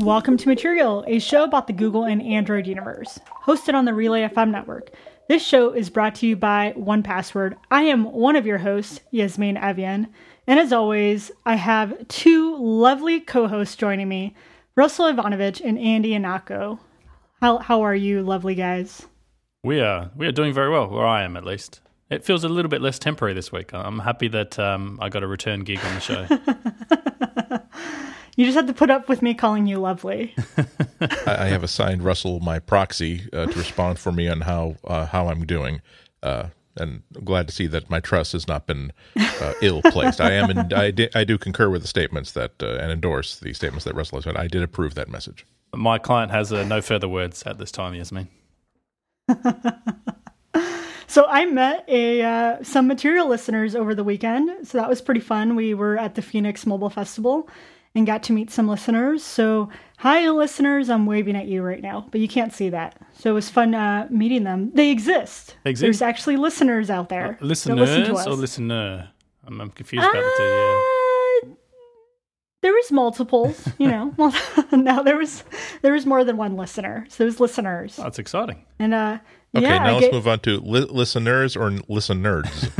Welcome to Material, a show about the Google and Android universe, hosted on the Relay FM network. This show is brought to you by 1Password. I am one of your hosts, Yasmine Evjen, and as always, I have two lovely co-hosts joining me, Russell Ivanovic and Andy Ihnatko. How how are you, lovely guys? We are we are doing very well, where I am at least. It feels a little bit less temporary this week. I'm happy that um, I got a return gig on the show. You just have to put up with me calling you lovely. I I have assigned Russell my proxy uh, to respond for me on how uh, how I'm doing, uh, and I'm glad to see that my trust has not been uh, ill placed. I am, in, I, di- I do concur with the statements that uh, and endorse the statements that Russell has made. I did approve that message. My client has uh, no further words at this time, Yasmine. So I met a uh, some material listeners over the weekend, so that was pretty fun. We were at the Phoenix Mobile Festival and got to meet some listeners. So hi, listeners! I'm waving at you right now, but you can't see that. So it was fun uh, meeting them. They exist. They exist? There's actually listeners out there. listen Listeners to us. or listener? I'm, I'm confused about the two. Yeah. Uh, there was multiples, you know. Well, no, there was there was more than one listener. So there's listeners, That's exciting. and uh, Okay, yeah, now I let's get- move on to li- listeners or listen nerds.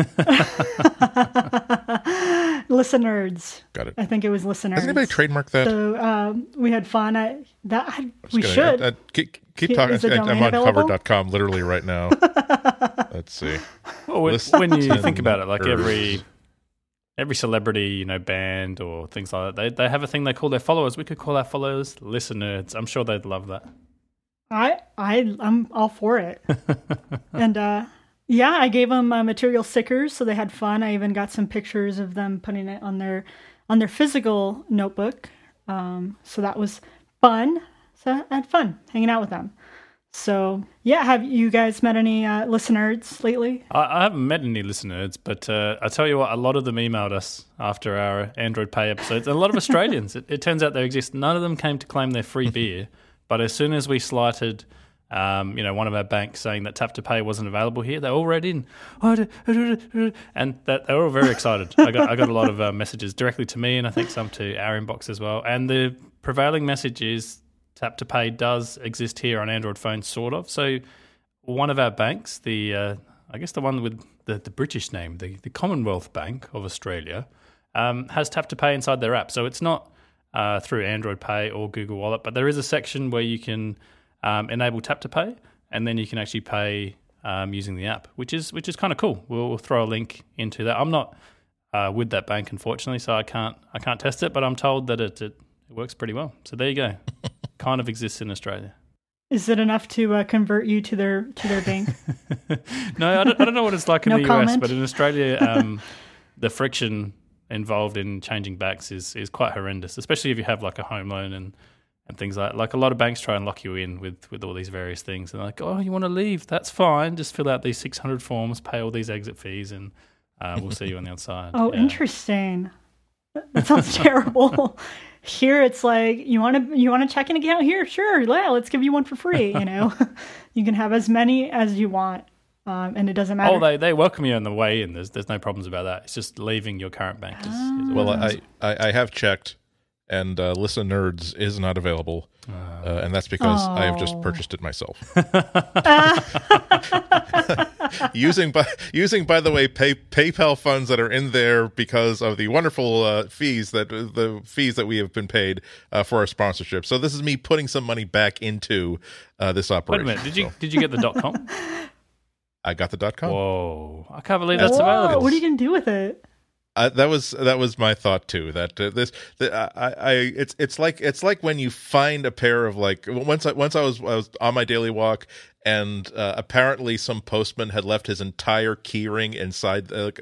listeners. Got it. I think it was listeners. Has anybody trademarked that? So um, we had fun. I, that I, we Gonna- should. uh, uh, keep keep Is talking. the I'm on available? hover.com literally right now. Let's see. Well, when, when you think about it, like every every celebrity, you know, band or things like that, they they have a thing they call their followers. We could call our followers listeners. I'm sure they'd love that. I I I'm all for it. and uh, yeah, I gave them uh, material stickers, so they had fun. I even got some pictures of them putting it on their on their physical notebook. Um, so that was fun. So I had fun hanging out with them. So yeah, have you guys met any uh, listeners lately? I, I haven't met any listeners, but uh, I tell you what, a lot of them emailed us after our Android Pay episodes. And a lot of Australians. it, it turns out they exist. None of them came to claim their free beer, but as soon as we slighted, um, you know, one of our banks saying that Tap to Pay wasn't available here, they all read in, and that they were all very excited. I got I got a lot of uh, messages directly to me, and I think some to our inbox as well. And the prevailing message is Tap to Pay does exist here on Android phones, sort of. So one of our banks, the uh, I guess the one with the, the British name, the, the Commonwealth Bank of Australia, um, has Tap to Pay inside their app. So it's not uh, through Android Pay or Google Wallet, but there is a section where you can um, enable Tap to Pay, and then you can actually pay um, using the app, which is which is kind of cool. We'll, we'll throw a link into that. I'm not uh, with that bank, unfortunately, so I can't I can't test it, but I'm told that it, it, it works pretty well. So there you go. kind of exists in Australia. Is it enough to uh, convert you to their to their bank? no, I don't, I don't know what it's like in No the US, comment? but in Australia, um, the friction involved in changing banks is, is quite horrendous, especially if you have like a home loan and, and things like like a lot of banks try and lock you in with, with all these various things. And they're like, oh, you want to leave? That's fine. Just fill out these 600 forms, pay all these exit fees, and uh, we'll see you on the outside. Oh, Yeah. interesting. That sounds terrible. Here it's like you want to you want to check an account here, sure, yeah, let's give you one for free. You know, you can have as many as you want, um, and it doesn't matter. Oh, they, they welcome you on the way in. There's there's no problems about that. It's just leaving your current bank is, is a Well, I, I, I have checked, and uh, Listen Nerds is not available, uh, and that's because I have just Oh. purchased it myself. using by using by the way pay, PayPal funds that are in there because of the wonderful uh, fees that the fees that we have been paid uh, for our sponsorship. So this is me putting some money back into uh, this operation. Wait a minute. Did you So did you get the dot com? I got the dot com. Whoa! I can't believe that's Whoa, available. What are you gonna do with it? Uh, that was that was my thought too. That uh, this, the, I, I, it's it's like it's like when you find a pair of like once I once I was I was on my daily walk and uh, apparently some postman had left his entire keyring inside uh,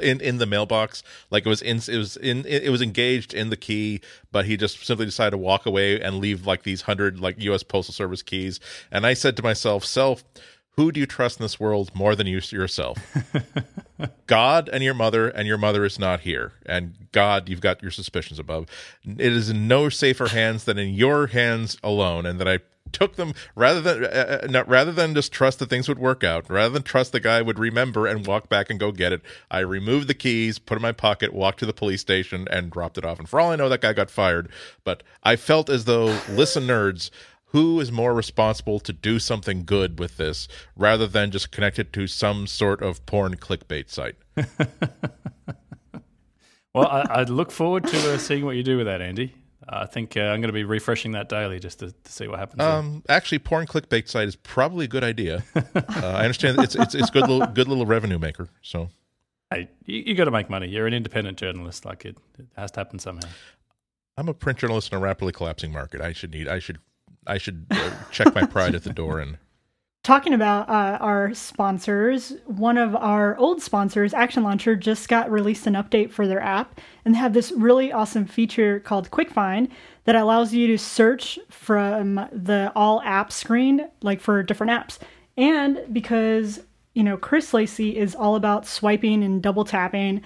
in in the mailbox. Like it was in it was in it was engaged in the key, but he just simply decided to walk away and leave like these hundred like U.S. Postal Service keys. And I said to myself, self. Who do you trust in this world more than you yourself? God and your mother, and your mother is not here. And God, you've got your suspicions above. It is in no safer hands than in your hands alone, and that I took them rather than uh, uh, no, rather than just trust that things would work out, rather than trust the guy would remember and walk back and go get it. I removed the keys, put in my pocket, walked to the police station, and dropped it off. And for all I know, that guy got fired. But I felt as though, listen, nerds, who is more responsible to do something good with this rather than just connect it to some sort of porn clickbait site? well, I, I, look forward to uh, seeing what you do with that, Andy. I think uh, I'm going to be refreshing that daily just to, to see what happens. Um, actually, porn clickbait site is probably a good idea. uh, I understand it's it's it's good little good little revenue maker. So, hey, you, you got to make money. You're an independent journalist. Like it, it has to happen somehow. I'm a print journalist in a rapidly collapsing market. I should need. I should. I should uh, check my pride at the door and Talking about uh, our sponsors, one of our old sponsors, Action Launcher, just got released an update for their app and they have this really awesome feature called Quick Find that allows you to search from the all app screen, like for different apps. And because, you know, Chris Lacy is all about swiping and double tapping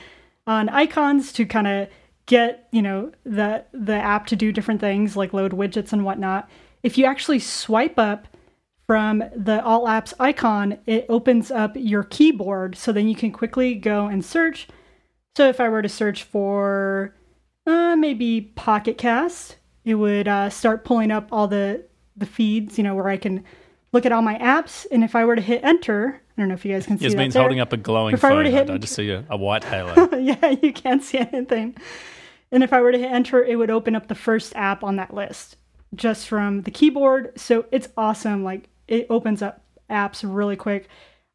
on icons to kind of get, you know, the the app to do different things like load widgets and whatnot. If you actually swipe up from the All Apps icon, it opens up your keyboard so then you can quickly go and search. So if I were to search for uh, maybe Pocket Cast, it would uh, start pulling up all the, the feeds, you know, where I can look at all my apps. And if I were to hit enter, I don't know if you guys can see Yasmine's that. holding up a glowing if phone. I, were to hit, I just see a, a white halo. yeah, you can't see anything. And if I were to hit enter, it would open up the first app on that list just from the keyboard. So it's awesome. Like it opens up apps really quick.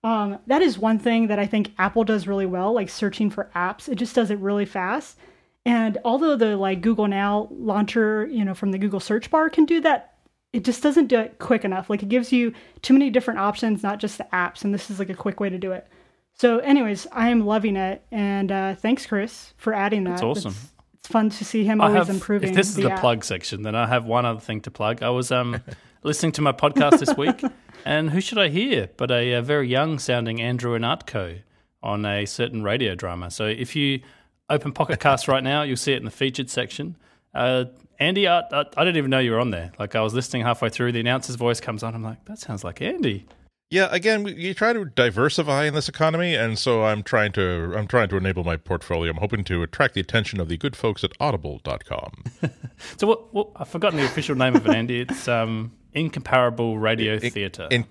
Um, that is one thing that I think Apple does really well, like searching for apps. It just does it really fast. And although the like Google Now launcher, you know, from the Google search bar can do that, it just doesn't do it quick enough. Like it gives you too many different options, not just the apps. And this is like a quick way to do it. So, anyways, I am loving it, and uh, thanks, Chris, for adding that. That's awesome. It's fun to see him always have, improving. If this is the, the plug section, then I have one other thing to plug. I was um listening to my podcast this week, and who should I hear but a, a very young sounding Andrew Ihnatko on a certain radio drama. So if you open Pocket Cast right now, you'll see it in the featured section. Uh, Andy, I, I, I, didn't even know you were on there. Like I was listening halfway through, the announcer's voice comes on. I'm like, that sounds like Andy. Yeah, again, you try to diversify in this economy, and so I'm trying to I'm trying to enable my portfolio. I'm hoping to attract the attention of the good folks at Audible.com. so what, what? I've forgotten the official name of it, Andy. It's um, Incomparable Radio in, Theatre. In,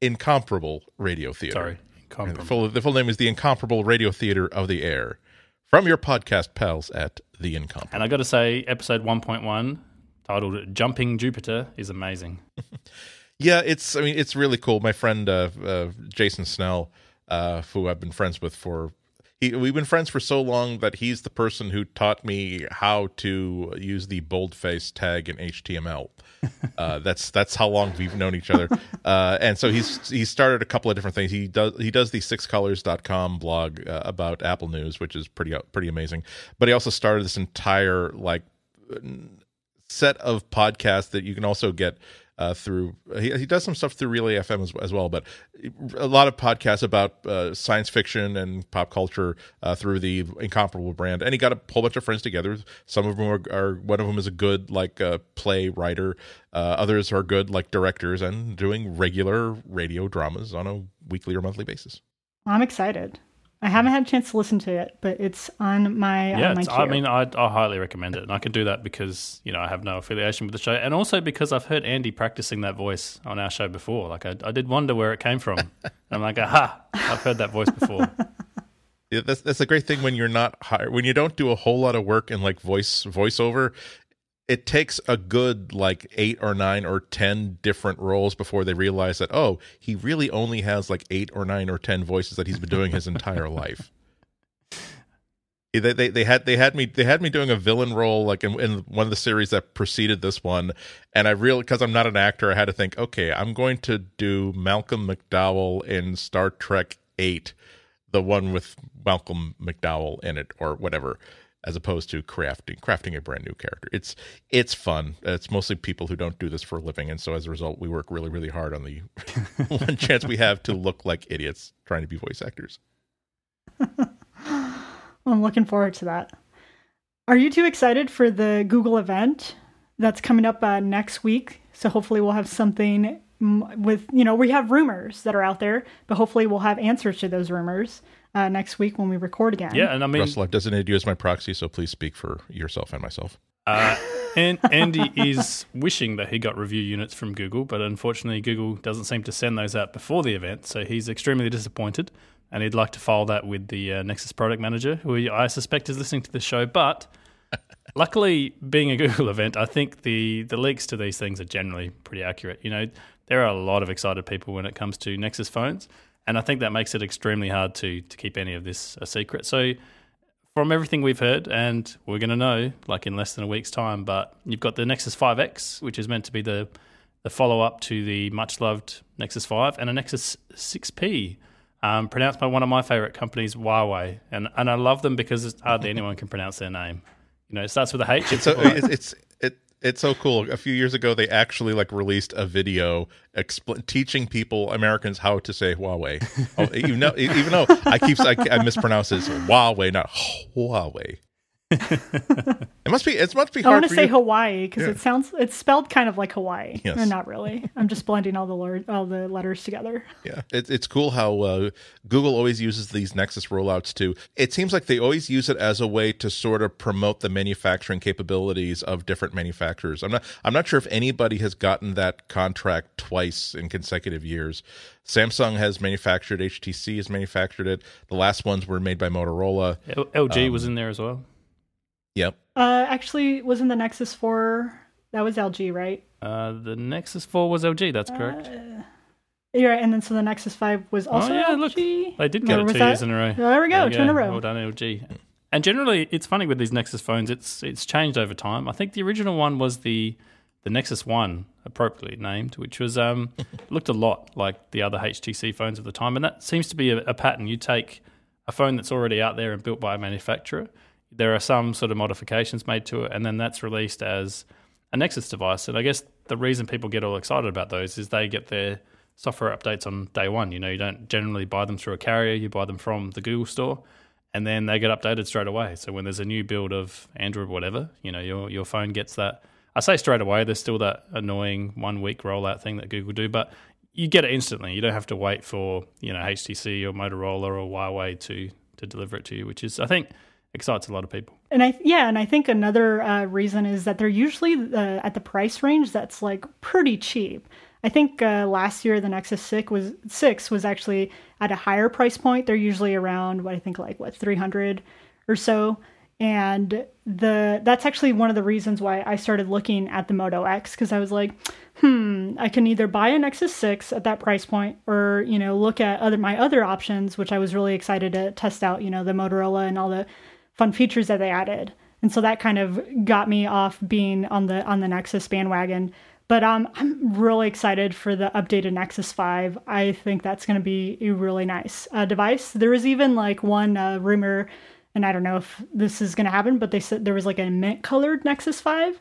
incomparable Radio Theatre. Sorry, incomparable. The full, the full name is the Incomparable Radio Theatre of the Air. From your podcast pals at the Incomparable. And I got to say, episode 1.1, titled "Jumping Jupiter," is amazing. yeah, it's. I mean, it's really cool. My friend uh, uh, Jason Snell, uh, who I've been friends with for he, we've been friends for so long that he's the person who taught me how to use the boldface tag in HTML. Uh, that's that's how long we've known each other. Uh, and so he's he started a couple of different things. He does he does the sixcolors.com blog uh, about Apple News, which is pretty pretty amazing. But he also started this entire like set of podcasts that you can also get uh, through he, he does some stuff through Relay FM as, as well, but a lot of podcasts about uh, science fiction and pop culture uh, through the Incomparable brand. And he got a whole bunch of friends together. Some of them are, are one of them is a good like uh, play writer. Uh, others are good like directors and doing regular radio dramas on a weekly or monthly basis. I'm excited. I haven't had a chance to listen to it, but it's on my yeah. On my I mean, I, I highly recommend it, and I can do that because you know I have no affiliation with the show, and also because I've heard Andy practicing that voice on our show before. Like I, I did wonder where it came from. and I'm like, aha, I've heard that voice before. Yeah, that's that's a great thing when you're not hired, when you don't do a whole lot of work in like voice voiceover it takes a good like eight or nine or ten different roles before they realize that oh he really only has like eight or nine or ten voices that he's been doing his entire life. They, they they had they had me they had me doing a villain role like in, in one of the series that preceded this one and i really because i'm not an actor i had to think okay i'm going to do malcolm mcdowell in star trek 8 the one with malcolm mcdowell in it or whatever as opposed to crafting crafting a brand new character. It's it's fun. It's mostly people who don't do this for a living, and so as a result, we work really really hard on the one chance we have to look like idiots trying to be voice actors. I'm looking forward to that. Are you too excited for the Google event that's coming up uh, next week? So hopefully we'll have something with you know we have rumors that are out there, but hopefully we'll have answers to those rumors uh, next week when we record again. Yeah, and I mean, Russell, I've designated you as my proxy, so please speak for yourself and myself. Uh, and Andy is wishing that he got review units from Google, but unfortunately, Google doesn't seem to send those out before the event, so he's extremely disappointed. And he'd like to file that with the uh, Nexus product manager, who I suspect is listening to the show. But luckily, being a Google event, I think the the leaks to these things are generally pretty accurate. You know, there are a lot of excited people when it comes to Nexus phones, and I think that makes it extremely hard to to keep any of this a secret. So from everything we've heard, and we're going to know like in less than a week's time, but you've got the Nexus 5X, which is meant to be the the follow up to the much loved Nexus 5, and a Nexus 6P, um, pronounced by one of my favorite companies, Huawei, and and I love them because hardly anyone can pronounce their name. You know, it starts with a H. It's, it's, it's it it's so cool. A few years ago, they actually like released a video expl- teaching people Americans how to say Huawei. oh, even though even though I keep I, I mispronounce it, Huawei, not Huawei it must be. It must be. I want to say you. Hawaii because yeah. it sounds. It's spelled kind of like Hawaii. Yes. No, not really. I'm just blending all the lor- all the letters together. Yeah, it, it's cool how uh, Google always uses these Nexus rollouts too. It seems like they always use it as a way to sort of promote the manufacturing capabilities of different manufacturers. I'm not. I'm not sure if anybody has gotten that contract twice in consecutive years. Samsung has manufactured. HTC has manufactured it. The last ones were made by Motorola. LG um, was in there as well. Yep. Uh, actually, wasn't the Nexus 4 that was LG, right? Uh, the Nexus 4 was LG. That's correct. Uh, you're right, and then so the Nexus 5 was oh, also oh, yeah, LG. Look, they did get it two that? years in a row. There we go, there two go. in a row. Well done, LG. And generally, it's funny with these Nexus phones. It's it's changed over time. I think the original one was the the Nexus One, appropriately named, which was um looked a lot like the other HTC phones of the time, and that seems to be a, a pattern. You take a phone that's already out there and built by a manufacturer there are some sort of modifications made to it, and then that's released as a Nexus device. And I guess the reason people get all excited about those is they get their software updates on day one. You know, you don't generally buy them through a carrier, you buy them from the Google store, and then they get updated straight away. So when there's a new build of Android, whatever, you know, your your phone gets that. I say straight away. There's still that annoying one week rollout thing that Google do, but you get it instantly. You don't have to wait for you know HTC or Motorola or Huawei to to deliver it to you, which is I think excites a lot of people. And I yeah, and I think another uh, reason is that they're usually uh, at the price range that's like pretty cheap. I think uh, last year the Nexus Six was six was actually at a higher price point. They're usually around what I think like what three hundred or so, and the that's actually one of the reasons why I started looking at the Moto X because I was like, hmm, I can either buy a Nexus Six at that price point or you know look at other my other options, which I was really excited to test out. You know the Motorola and all the fun features that they added. And so that kind of got me off being on the on the Nexus bandwagon. But um, I'm really excited for the updated Nexus 5. I think that's going to be a really nice uh, device. There was even like one uh, rumor, and I don't know if this is going to happen, but they said there was like a mint colored Nexus 5,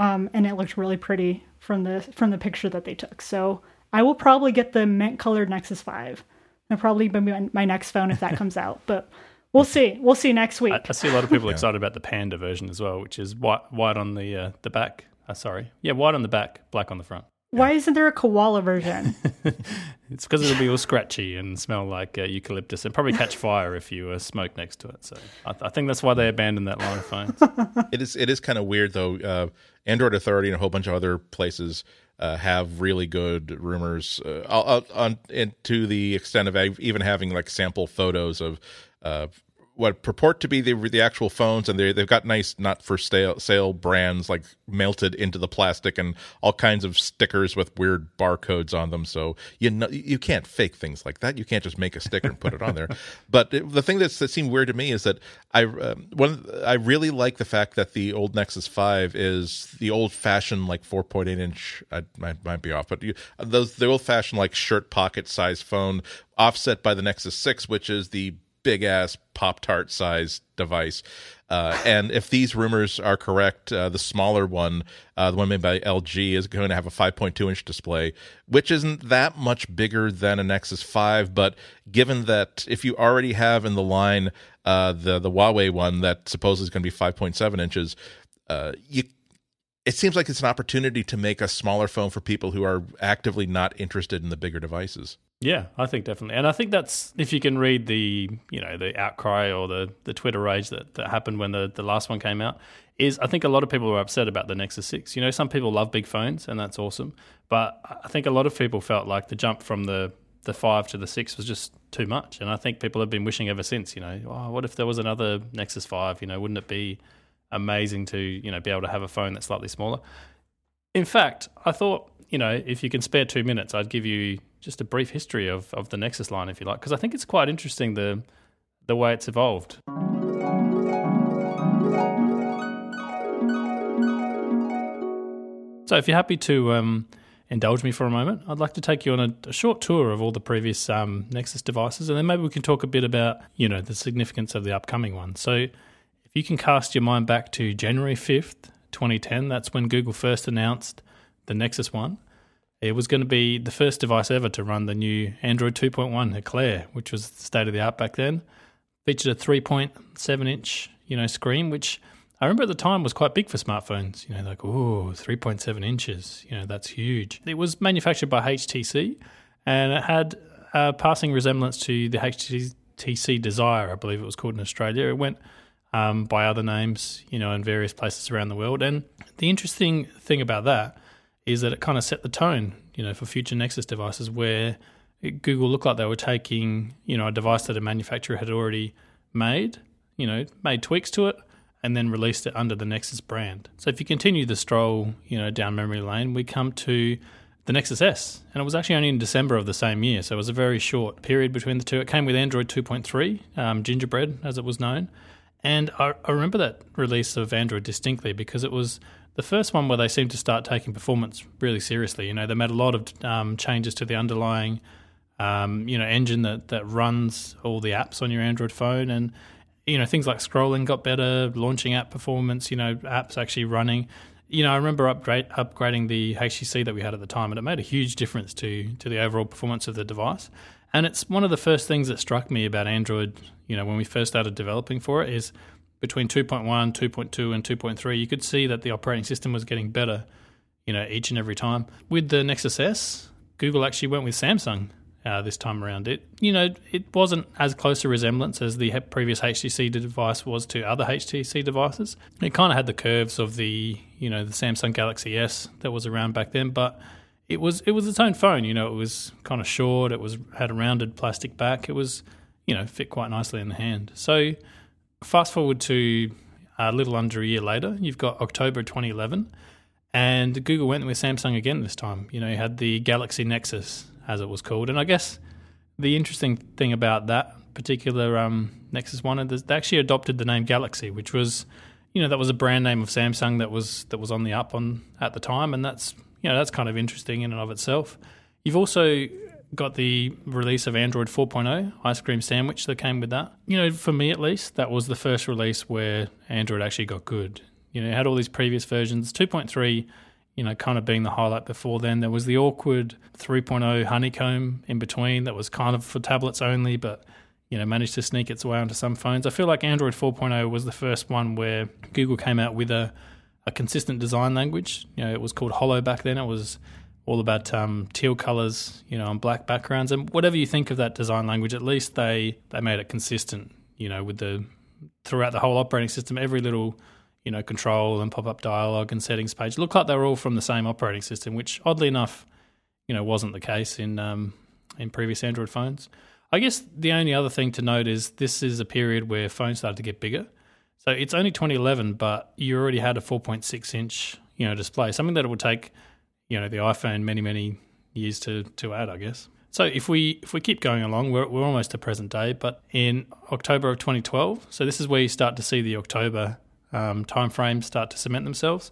um, and it looked really pretty from the from the picture that they took. So I will probably get the mint colored Nexus 5. It'll probably be my, my next phone if that comes out. But We'll see. We'll see next week. I, I see a lot of people excited about the Panda version as well, which is white, white on the uh, the back. Uh, sorry, yeah, white on the back, black on the front. Why isn't there a koala version? it's because it'll be all scratchy and smell like uh, eucalyptus and probably catch fire if you uh, smoke next to it. So I, I, think that's why they abandoned that line of phones. it is it is kind of weird though. Uh, Android Authority and a whole bunch of other places uh, have really good rumors uh, on, to the extent of even having like sample photos of uh, what purport to be the the actual phones, and they they've got nice not for sale sale brands like melted into the plastic and all kinds of stickers with weird barcodes on them. So you know you can't fake things like that. You can't just make a sticker and put it on there. But it, the thing that's, that seemed weird to me is that I um, one I really like the fact that the old Nexus Five is the old fashioned like 4.8 inch. I might, might be off, but you, those the old fashioned like shirt pocket size phone offset by the Nexus Six, which is the big ass Pop Tart size device. Uh, and if these rumors are correct, uh, the smaller one, uh, the one made by LG, is going to have a 5.2 inch display, which isn't that much bigger than a Nexus 5. But given that if you already have in the line uh, the the Huawei one that supposedly is going to be 5.7 inches, uh, you it seems like it's an opportunity to make a smaller phone for people who are actively not interested in the bigger devices. Yeah, I think definitely, and I think that's if you can read the you know the outcry or the the Twitter rage that, that happened when the the last one came out. Is I think a lot of people were upset about the Nexus Six. You know, some people love big phones, and that's awesome. But I think a lot of people felt like the jump from the the five to the six was just too much, and I think people have been wishing ever since. You know, oh, what if there was another Nexus Five? You know, wouldn't it be amazing to you know be able to have a phone that's slightly smaller? In fact, I thought you know if you can spare two minutes, I'd give you just a brief history of, of the Nexus line, if you like, because I think it's quite interesting the the way it's evolved. So, if you're happy to um, indulge me for a moment, I'd like to take you on a, a short tour of all the previous um, Nexus devices, and then maybe we can talk a bit about you know the significance of the upcoming one. So, you can cast your mind back to January fifth, 2010, that's when Google first announced the Nexus One. It was going to be the first device ever to run the new Android 2.1 Eclair, which was state of the art back then. Featured a 3.7 inch, you know, screen, which I remember at the time was quite big for smartphones. You know, like oh, 3.7 inches. You know, that's huge. It was manufactured by HTC, and it had a passing resemblance to the HTC Desire, I believe it was called in Australia. It went um, by other names, you know, in various places around the world. And the interesting thing about that is that it kind of set the tone, you know, for future Nexus devices where Google looked like they were taking, you know, a device that a manufacturer had already made, you know, made tweaks to it and then released it under the Nexus brand. So if you continue the stroll, you know, down memory lane, we come to the Nexus S, and it was actually only in December of the same year, so it was a very short period between the two. It came with Android 2.3, um, Gingerbread as it was known, and I, I remember that release of Android distinctly because it was the first one where they seemed to start taking performance really seriously. You know, they made a lot of um, changes to the underlying, um, you know, engine that that runs all the apps on your Android phone, and you know, things like scrolling got better, launching app performance. You know, apps actually running. You know, I remember upgrade, upgrading the HTC that we had at the time, and it made a huge difference to to the overall performance of the device. And it's one of the first things that struck me about Android. You know, when we first started developing for it, is between 2.1, 2.2, and 2.3, you could see that the operating system was getting better, you know, each and every time. With the Nexus S, Google actually went with Samsung uh, this time around. It, you know, it wasn't as close a resemblance as the previous HTC device was to other HTC devices. It kind of had the curves of the, you know, the Samsung Galaxy S that was around back then, but it was it was its own phone. You know, it was kind of short. It was had a rounded plastic back. It was, you know, fit quite nicely in the hand. So fast forward to a little under a year later, you've got October 2011, and Google went with Samsung again this time. You know, you had the Galaxy Nexus, as it was called, and I guess the interesting thing about that particular um, Nexus One, they actually adopted the name Galaxy, which was, you know, that was a brand name of Samsung that was that was on the up on at the time, and that's you know that's kind of interesting in and of itself. You've also got the release of Android 4.0 ice cream sandwich that came with that. You know, for me at least, that was the first release where Android actually got good. You know, had all these previous versions. 2.3, you know, kind of being the highlight before then. There was the awkward 3.0 honeycomb in between that was kind of for tablets only, but you know, managed to sneak its way onto some phones. I feel like Android 4.0 was the first one where Google came out with a, a consistent design language. You know, it was called Holo back then. It was all about um, teal colors, you know, on black backgrounds, and whatever you think of that design language, at least they they made it consistent, you know, with the throughout the whole operating system, every little you know control and pop up dialog and settings page looked like they were all from the same operating system, which oddly enough, you know, wasn't the case in um, in previous Android phones. I guess the only other thing to note is this is a period where phones started to get bigger. So it's only 2011, but you already had a 4.6 inch, you know, display, something that it would take you know the iPhone many many years to to add, I guess. So if we if we keep going along, we're we're almost to present day. But in October of 2012, so this is where you start to see the October um, timeframes start to cement themselves.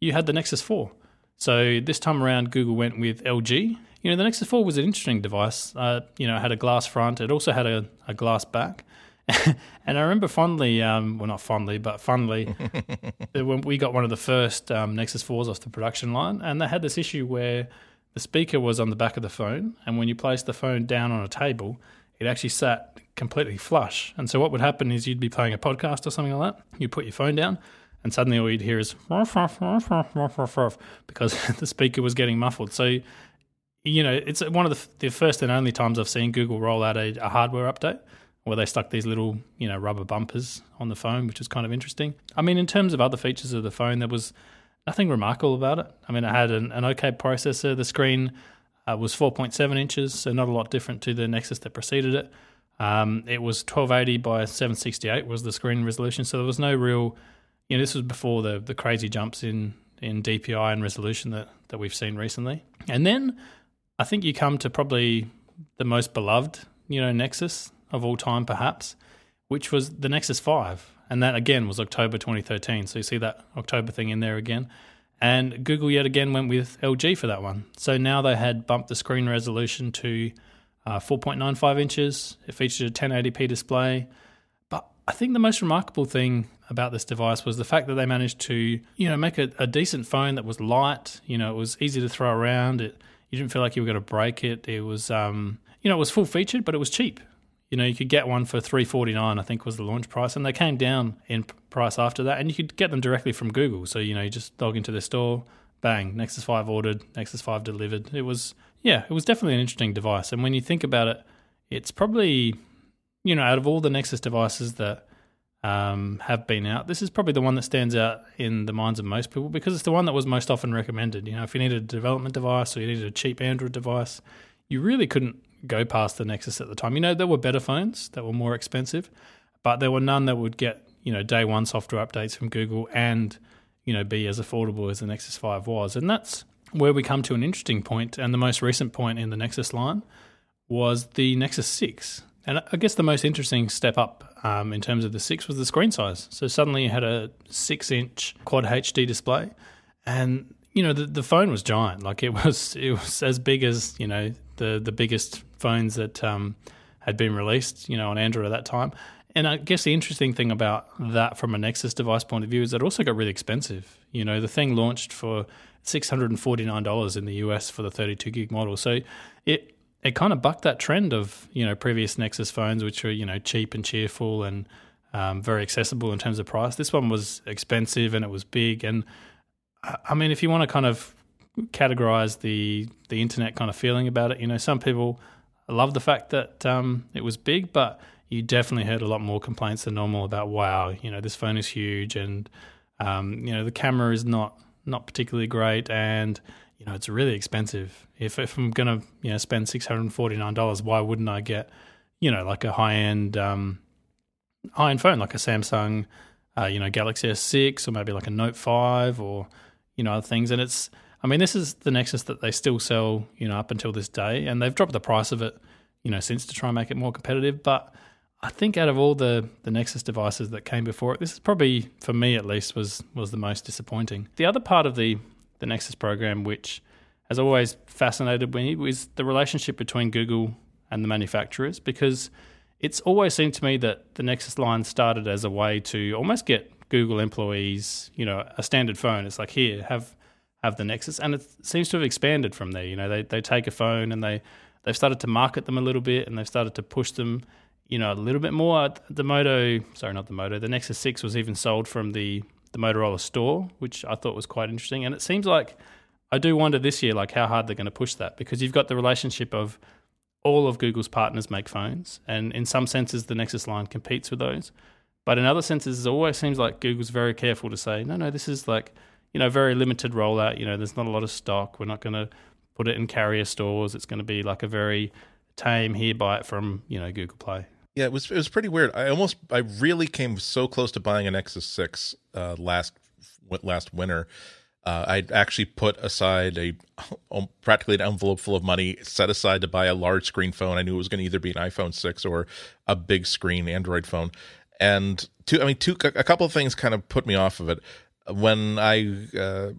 You had the Nexus 4. So this time around, Google went with LG. You know, the Nexus 4 was an interesting device. Uh, you know, it had a glass front. It also had a, a glass back. and I remember fondly, um, well, not fondly, but fondly, when we got one of the first um, Nexus 4s off the production line, and they had this issue where the speaker was on the back of the phone, and when you placed the phone down on a table, it actually sat completely flush. And so what would happen is you'd be playing a podcast or something like that, you put your phone down, and suddenly all you'd hear is because the speaker was getting muffled. So, you know, it's one of the, the first and only times I've seen Google roll out a, a hardware update where they stuck these little, you know, rubber bumpers on the phone, which was kind of interesting. I mean, in terms of other features of the phone, there was nothing remarkable about it. I mean, it had an, an okay processor. The screen uh, was 4.7 inches, so not a lot different to the Nexus that preceded it. Um, it was 1280 by 768 was the screen resolution, so there was no real, you know, this was before the the crazy jumps in in DPI and resolution that that we've seen recently. And then I think you come to probably the most beloved, you know, Nexus of all time, perhaps, which was the Nexus 5. And that again was October 2013. So you see that October thing in there again. And Google yet again went with LG for that one. So now they had bumped the screen resolution to uh, 4.95 inches. It featured a 1080p display. But I think the most remarkable thing about this device was the fact that they managed to, you know, make a, a decent phone that was light. You know, it was easy to throw around. It you didn't feel like you were going to break it. It was, um, you know, it was full featured, but it was cheap. You know, you could get one for three forty nine, I think was the launch price, and they came down in price after that, and you could get them directly from Google. So you know, you just log into their store, bang, Nexus Five ordered, Nexus Five delivered. It was, yeah, it was definitely an interesting device. And when you think about it, it's probably, you know, out of all the Nexus devices that um, have been out, this is probably the one that stands out in the minds of most people because it's the one that was most often recommended. You know, if you needed a development device or you needed a cheap Android device, you really couldn't go past the Nexus at the time. You know, there were better phones that were more expensive, but there were none that would get, you know, day one software updates from Google and, you know, be as affordable as the Nexus 5 was. And that's where we come to an interesting point. point, and the most recent point in the Nexus line was the Nexus 6. And I guess the most interesting step up um, in terms of the 6 was the screen size. So suddenly you had a 6 inch quad HD display, and you know the, the phone was giant like it was it was as big as you know the the biggest phones that um, had been released you know on android at that time. And i guess the interesting thing about that from a nexus device point of view is that it also got really expensive. You know the thing launched for $649 in the us for the 32 gig model. So it it kind of bucked that trend of you know previous nexus phones which were you know cheap and cheerful and um, very accessible in terms of price. This one was expensive and it was big. And I mean, if you want to kind of categorize the the internet kind of feeling about it, you know, some people love the fact that um, it was big, but you definitely heard a lot more complaints than normal about wow, you know, this phone is huge, and um, you know, the camera is not not particularly great, and you know, it's really expensive. If if I'm gonna you know spend six hundred and forty nine dollars, why wouldn't I get you know like a high end um, high end phone like a Samsung, uh, you know, Galaxy S6 or maybe like a Note five or you know, other things. And it's, I mean, this is the Nexus that they still sell, you know, up until this day, and they've dropped the price of it, you know, since to try and make it more competitive. But I think out of all the the Nexus devices that came before it, this is probably, for me at least, was was the most disappointing. The other part of the the Nexus program, which has always fascinated me, is the relationship between Google and the manufacturers, because it's always seemed to me that the Nexus line started as a way to almost get Google employees, you know, a standard phone. It's like here, have have the Nexus, and it seems to have expanded from there. You know, they they take a phone and they they've started to market them a little bit, and they've started to push them, you know, a little bit more. The Moto, sorry, not the Moto, the Nexus Six was even sold from the the Motorola store, which I thought was quite interesting. And it seems like I do wonder this year, like how hard they're going to push that because you've got the relationship of all of Google's partners make phones, and in some senses, the Nexus line competes with those. But in other senses, it always seems like Google's very careful to say, no, no, this is like, you know, very limited rollout. You know, there's not a lot of stock. We're not going to put it in carrier stores. It's going to be like a very tame here, buy it from, you know, Google Play. Yeah, it was it was pretty weird. I almost I really came so close to buying a Nexus Six uh, last last winter. Uh, I actually put aside a um, practically an envelope full of money set aside to buy a large screen phone. I knew it was going to either be an iPhone six or a big screen Android phone, and two, I mean, two, a couple of things kind of put me off of it. When I, uh,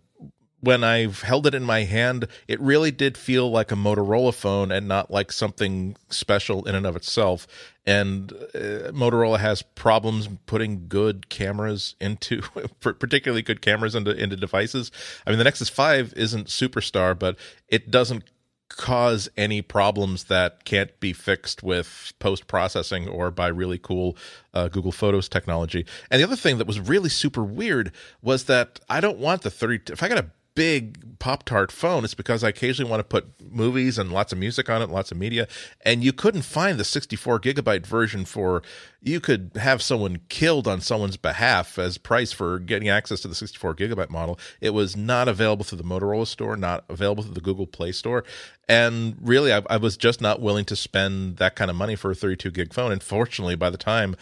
when I've held it in my hand, it really did feel like a Motorola phone and not like something special in and of itself. And uh, Motorola has problems putting good cameras into, particularly good cameras into into devices. I mean, the Nexus Five isn't superstar, but it doesn't cause any problems that can't be fixed with post processing or by really cool uh, Google Photos technology. And the other thing that was really super weird was that I don't want the 30. If I got a big Pop Tart phone, it's because I occasionally want to put movies and lots of music on it, lots of media. And you couldn't find the 64 gigabyte version for, you could have someone killed on someone's behalf as price for getting access to the 64 gigabyte model. It was not available through the Motorola store, not available through the Google Play Store. And really, I, I was just not willing to spend that kind of money for a 32 gig phone. And fortunately, by the time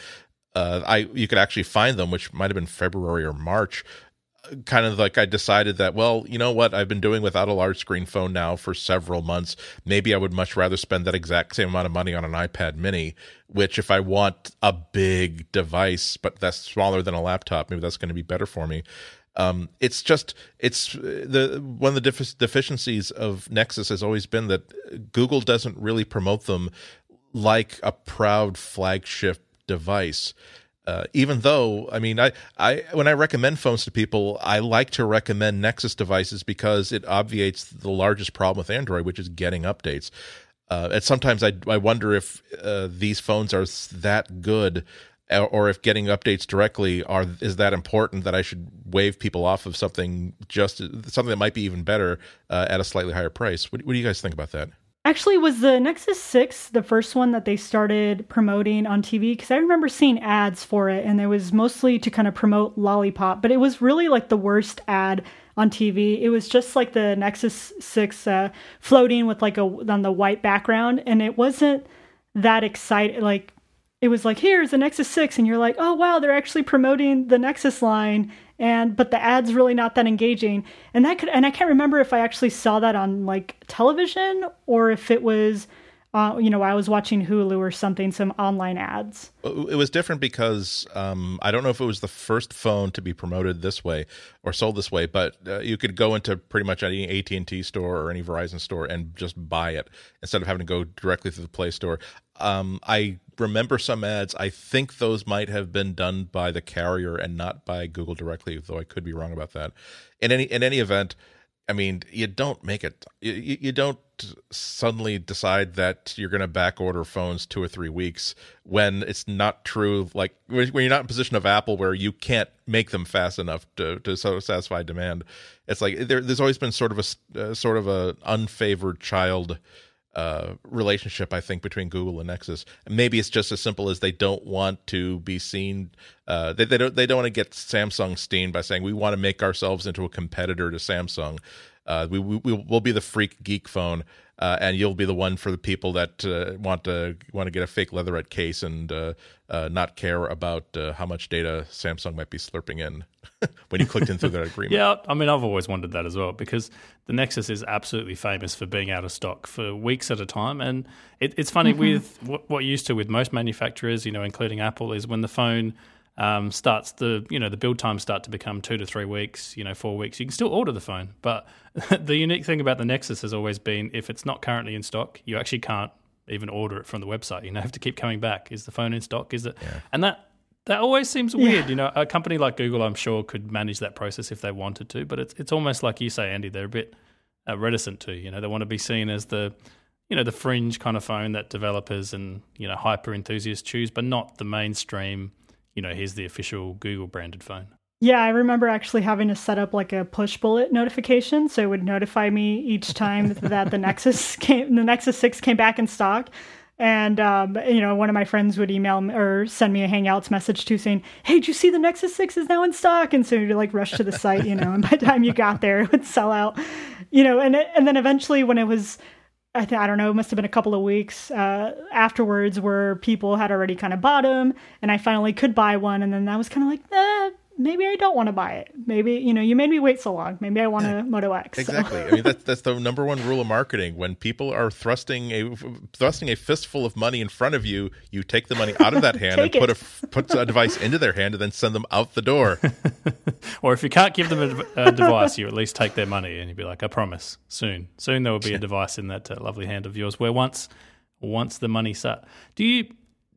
uh, I you could actually find them, which might have been February or March kind of like I decided that, well, you know what, I've been doing without a large screen phone now for several months. Maybe I would much rather spend that exact same amount of money on an iPad mini, which if I want a big device, but that's smaller than a laptop, maybe that's going to be better for me. Um, it's just it's the one of the defi- deficiencies of Nexus has always been that Google doesn't really promote them like a proud flagship device. Uh, even though I mean I, I when I recommend phones to people, I like to recommend Nexus devices because it obviates the largest problem with Android, which is getting updates. Uh, and sometimes I I wonder if uh, these phones are that good, or if getting updates directly are is that important that I should wave people off of something just something that might be even better uh, at a slightly higher price. What, what do you guys think about that? Actually, was the Nexus 6 the first one that they started promoting on TV? Because I remember seeing ads for it, and it was mostly to kind of promote Lollipop, but it was really like the worst ad on TV. It was just like the Nexus 6 uh, floating with like a on the white background, and it wasn't that exciting. Like it was like here's the Nexus 6, and you're like, oh wow, they're actually promoting the Nexus line, and but the ads really not that engaging. And that could and i can't remember if i actually saw that on like television or if it was uh, you know i was watching hulu or something some online ads. It was different because um, i don't know if it was the first phone to be promoted this way or sold this way but uh, you could go into pretty much any at&t store or any verizon store and just buy it instead of having to go directly through the play store. Um, I remember some ads. I think those might have been done by the carrier and not by Google directly, though I could be wrong about that. In any in any event, I mean, you don't make it. You, you don't suddenly decide that you're going to back order phones two or three weeks when it's not true. Like when you're not in position of Apple where you can't make them fast enough to to satisfy demand. It's like there, there's always been sort of a uh, sort of a unfavored child uh, relationship, I think, between Google and Nexus. Maybe it's just as simple as they don't want to be seen. Uh, they, they don't they don't want to get Samsung steamed by saying we want to make ourselves into a competitor to Samsung. Uh, we, we will be the freak geek phone, uh, and you'll be the one for the people that uh, want to want to get a fake leatherette case and uh, not care about uh, how much data Samsung might be slurping in when you clicked into that agreement. yeah, I mean, I've always wondered that as well because the Nexus is absolutely famous for being out of stock for weeks at a time, and it, it's funny mm-hmm. with what, what used to with most manufacturers, you know, including Apple, is when the phone um, starts the you know the build times start to become two to three weeks, you know four weeks. You can still order the phone, but the unique thing about the Nexus has always been if it's not currently in stock, you actually can't even order it from the website. You know, have to keep coming back. Is the phone in stock? Is it? Yeah. And that that always seems weird. Yeah. You know, a company like Google, I'm sure, could manage that process if they wanted to, but it's it's almost like you say, Andy. They're a bit uh, reticent to. You know, they want to be seen as the you know the fringe kind of phone that developers and you know hyper enthusiasts choose, but not the mainstream you know, here's the official Google branded phone. Yeah, I remember actually having to set up like a Pushbullet notification, so it would notify me each time that the Nexus came, the Nexus Six came back in stock. And um, you know, one of my friends would email me or send me a Hangouts message too, saying, "Hey, did you see the Nexus Six is now in stock?" And so you like rush to the site, you know. And by the time you got there, it would sell out, you know. And it, and then eventually, when it was I, th- I don't know, it must have been a couple of weeks uh, afterwards where people had already kind of bought them, and I finally could buy one, and then that was kind of like, eh, maybe I don't want to buy it. Maybe you know, you made me wait so long. Maybe I want a Moto X. Exactly. So. I mean, that's that's the number one rule of marketing. When people are thrusting a thrusting a fistful of money in front of you, you take the money out of that hand and put a put a device into their hand, and then send them out the door. or if you can't give them a, a, device, you at least take their money, and you'd be like, "I promise, soon, soon there will be a device in that uh, lovely hand of yours." Where once once the money start, do you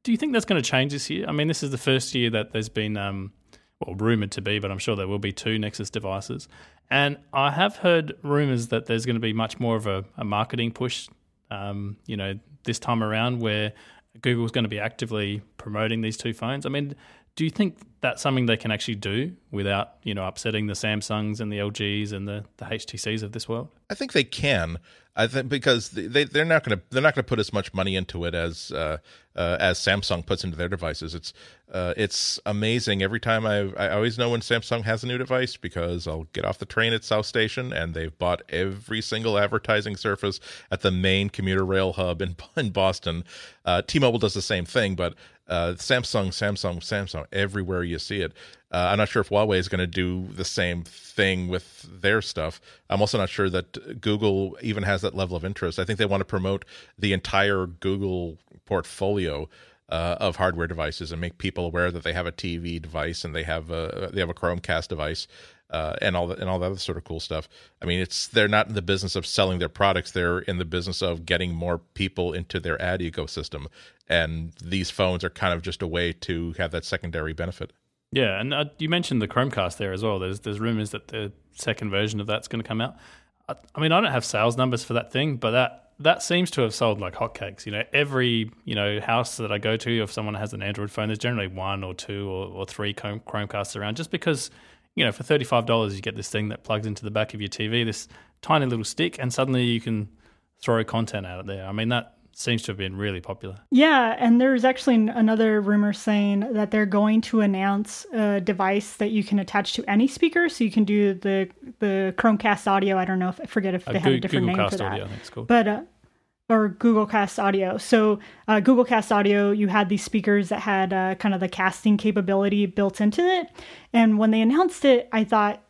do you think that's going to change this year? I mean, this is the first year that there's been um, well, rumored to be, but I'm sure there will be two Nexus devices. And I have heard rumors that there's going to be much more of a, a marketing push, um, you know, this time around where Google's going to be actively promoting these two phones. I mean, do you think that's something they can actually do without, you know, upsetting the Samsungs and the LGs and the, the HTCs of this world? I think they can. I think because they they're not going to they're not going to put as much money into it as uh, uh, as Samsung puts into their devices. It's uh, it's amazing every time I I always know when Samsung has a new device because I'll get off the train at South Station and they've bought every single advertising surface at the main commuter rail hub in in Boston. Uh, T-Mobile does the same thing, but uh, Samsung, Samsung, Samsung, everywhere you see it. Uh, I'm not sure if Huawei is going to do the same thing with their stuff. I'm also not sure that Google even has that level of interest. I think they want to promote the entire Google portfolio uh, of hardware devices and make people aware that they have a TV device and they have a they have a Chromecast device. Uh, and all that and all that other sort of cool stuff. I mean, it's they're not in the business of selling their products; they're in the business of getting more people into their ad ecosystem. And these phones are kind of just a way to have that secondary benefit. Yeah, and uh, you mentioned the Chromecast there as well. There's there's rumors that the second version of that's going to come out. I, I, mean, I don't have sales numbers for that thing, but that that seems to have sold like hotcakes. You know, every you know house that I go to, if someone has an Android phone, there's generally one or two or, or three Chrome, Chromecasts around, just because you know for thirty five dollars you get this thing that plugs into the back of your TV, this tiny little stick, and suddenly you can throw content out of there. I mean that seems to have been really popular. Yeah, and there's actually another rumor saying that they're going to announce a device that you can attach to any speaker, so you can do the the Chromecast audio. I don't know if I forget if they uh, have a different Google name Cast for that, audio, I think it's called. but uh, or Google Cast Audio. So uh, Google Cast Audio, you had these speakers that had uh, kind of the casting capability built into it, and when they announced it, I thought.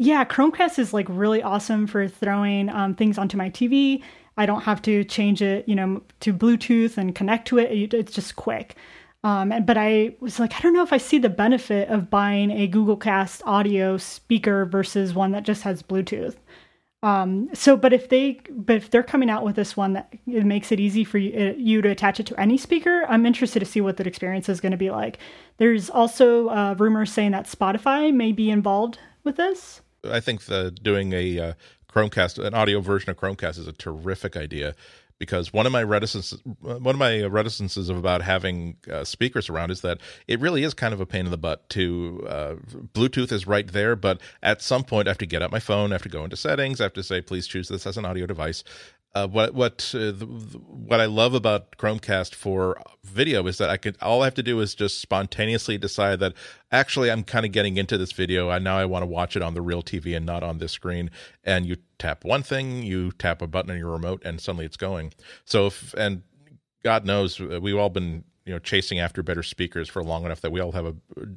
Yeah, Chromecast is like really awesome for throwing um, things onto my TV I don't have to change it, you know, to Bluetooth and connect to it. It's just quick. Um, but I was like, I don't know if I see the benefit of buying a Google Cast audio speaker versus one that just has Bluetooth. Um, so, but if they, but if they're coming out with this one that it makes it easy for you, you to attach it to any speaker, I'm interested to see what that experience is going to be like. There's also uh, rumors saying that Spotify may be involved with this. I think the doing a uh, Chromecast, an audio version of Chromecast is a terrific idea because one of my reticences, one of my reticences about having uh, speakers around is that it really is kind of a pain in the butt. To uh, Bluetooth is right there, but at some point I have to get out my phone, I have to go into settings, I have to say please choose this as an audio device. Uh, what what uh, the, what I love about Chromecast for video is that I could all I have to do is just spontaneously decide that actually I'm kind of getting into this video and now I want to watch it on the real TV and not on this screen. And you tap one thing, you tap a button on your remote, and suddenly it's going. So if and God knows we've all been you know chasing after better speakers for long enough that we all have a,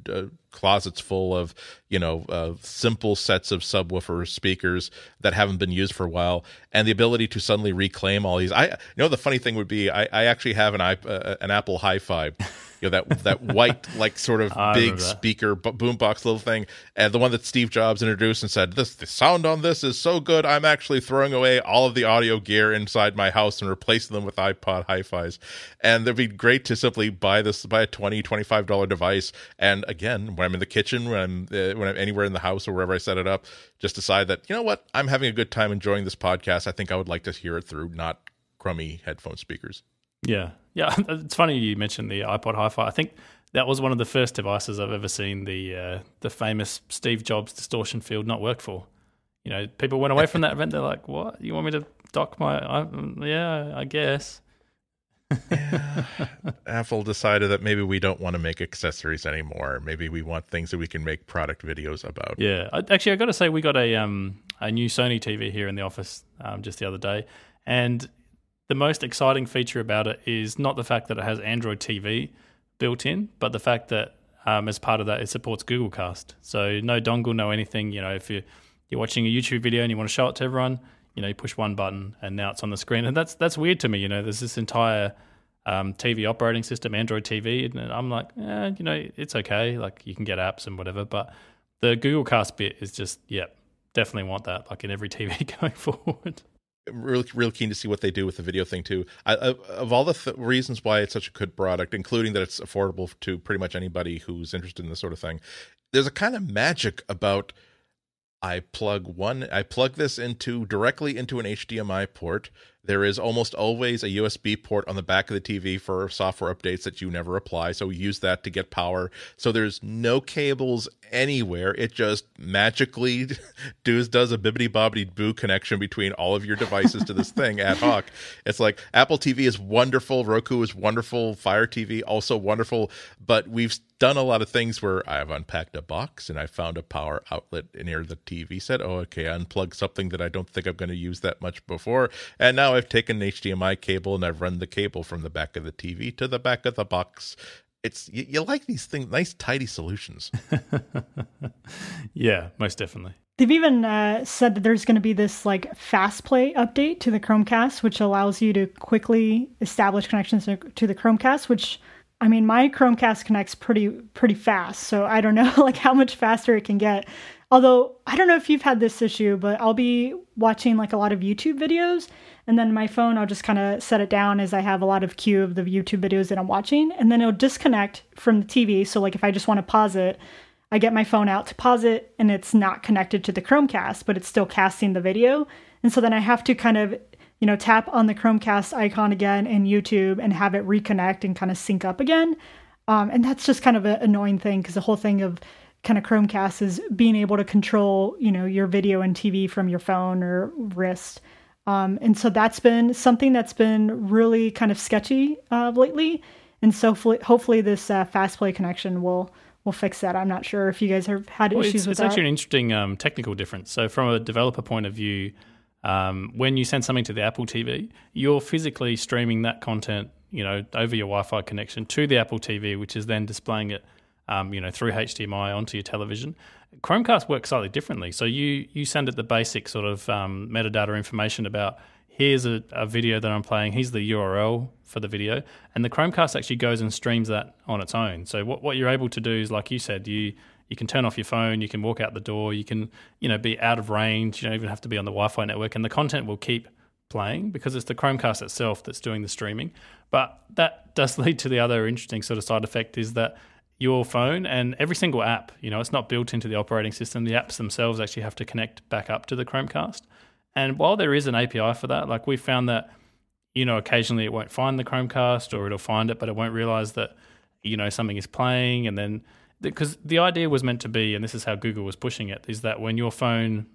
a closets full of you know uh, simple sets of subwoofer speakers that haven't been used for a while and the ability to suddenly reclaim all these i you know the funny thing would be i, I actually have an uh, an apple hi-fi you know that that white like sort of big speaker boombox little thing, and the one that Steve Jobs introduced and said, "This the sound on this is so good, I'm actually throwing away all of the audio gear inside my house and replacing them with iPod hi-fis." And it'd be great to simply buy this buy a 20 25 dollar device, and again, when I'm in the kitchen, when I'm uh, when I'm anywhere in the house or wherever I set it up, just decide that you know what, I'm having a good time enjoying this podcast. I think I would like to hear it through not crummy headphone speakers. Yeah, yeah. It's funny you mentioned the iPod Hi-Fi. I think that was one of the first devices I've ever seen the uh, the famous Steve Jobs distortion field not work for. You know, people went away from that event. They're like, "What? You want me to dock my? I, yeah, I guess." Yeah. Apple decided that maybe we don't want to make accessories anymore. Maybe we want things that we can make product videos about. Yeah, actually, I got to say, we got a um a new Sony TV here in the office um, just the other day, and the most exciting feature about it is not the fact that it has Android TV built in, but the fact that um, as part of that, it supports Google Cast. So no dongle, no anything. You know, if you're you're watching a YouTube video and you want to show it to everyone, you know, you push one button and now it's on the screen. And that's that's weird to me. You know, there's this entire um, TV operating system, Android TV, and I'm like, eh, you know, it's okay. Like you can get apps and whatever, but the Google Cast bit is just, yeah, definitely want that. Like in every TV going forward really really keen to see what they do with the video thing too. I, of all the th- reasons why it's such a good product, including that it's affordable to pretty much anybody who's interested in this sort of thing, there's a kind of magic about I plug one I plug this into directly into an HDMI port. There is almost always a USB port on the back of the TV for software updates that you never apply. So use that to get power. So there's no cables anywhere. It just magically does does a bibbity bobbity boo connection between all of your devices to this thing ad hoc. It's like Apple TV is wonderful, Roku is wonderful, Fire TV also wonderful, but we've done a lot of things where I've unpacked a box and I found a power outlet near the TV set. Oh, okay, unplug something that I don't think I'm going to use that much before. And now I've taken an HDMI cable and I've run the cable from the back of the TV to the back of the box. It's you, you like these things, nice tidy solutions. yeah, most definitely. They've even uh, said that there's going to be this like fast play update to the Chromecast, which allows you to quickly establish connections to the Chromecast, which I mean, my Chromecast connects pretty pretty fast, so I don't know like how much faster it can get. Although I don't know if you've had this issue, but I'll be watching like a lot of YouTube videos, and then my phone I'll just kind of set it down as I have a lot of queue of the YouTube videos that I'm watching, and then it'll disconnect from the TV. So like if I just want to pause it, I get my phone out to pause it, and it's not connected to the Chromecast, but it's still casting the video, and so then I have to kind of you know, tap on the Chromecast icon again in YouTube and have it reconnect and kind of sync up again. Um, and that's just kind of an annoying thing because the whole thing of kind of Chromecast is being able to control, you know, your video and TV from your phone or wrist. Um, and so that's been something that's been really kind of sketchy uh, lately. And so hopefully this uh, fast play connection will will fix that. I'm not sure if you guys have had well, issues it's, with it's that. It's actually an interesting um, technical difference. So from a developer point of view, um, when you send something to the Apple TV, you're physically streaming that content, you know, over your Wi-Fi connection to the Apple TV, which is then displaying it, um, you know, through HDMI onto your television. Chromecast works slightly differently. So you you send it the basic sort of um, metadata information about here's a, a, video that I'm playing, here's the URL for the video, and the Chromecast actually goes and streams that on its own. So what what you're able to do is, like you said, you you can turn off your phone, you can walk out the door, you can, you know, be out of range, you don't even have to be on the Wi-Fi network and the content will keep playing because it's the Chromecast itself that's doing the streaming. But that does lead to the other interesting sort of side effect is that your phone and every single app, you know, it's not built into the operating system. The apps themselves actually have to connect back up to the Chromecast. And while there is an API for that, like we found that, you know, occasionally it won't find the Chromecast or it'll find it, but it won't realize that, you know, something is playing and then because the idea was meant to be, and this is how Google was pushing it, is that when your phone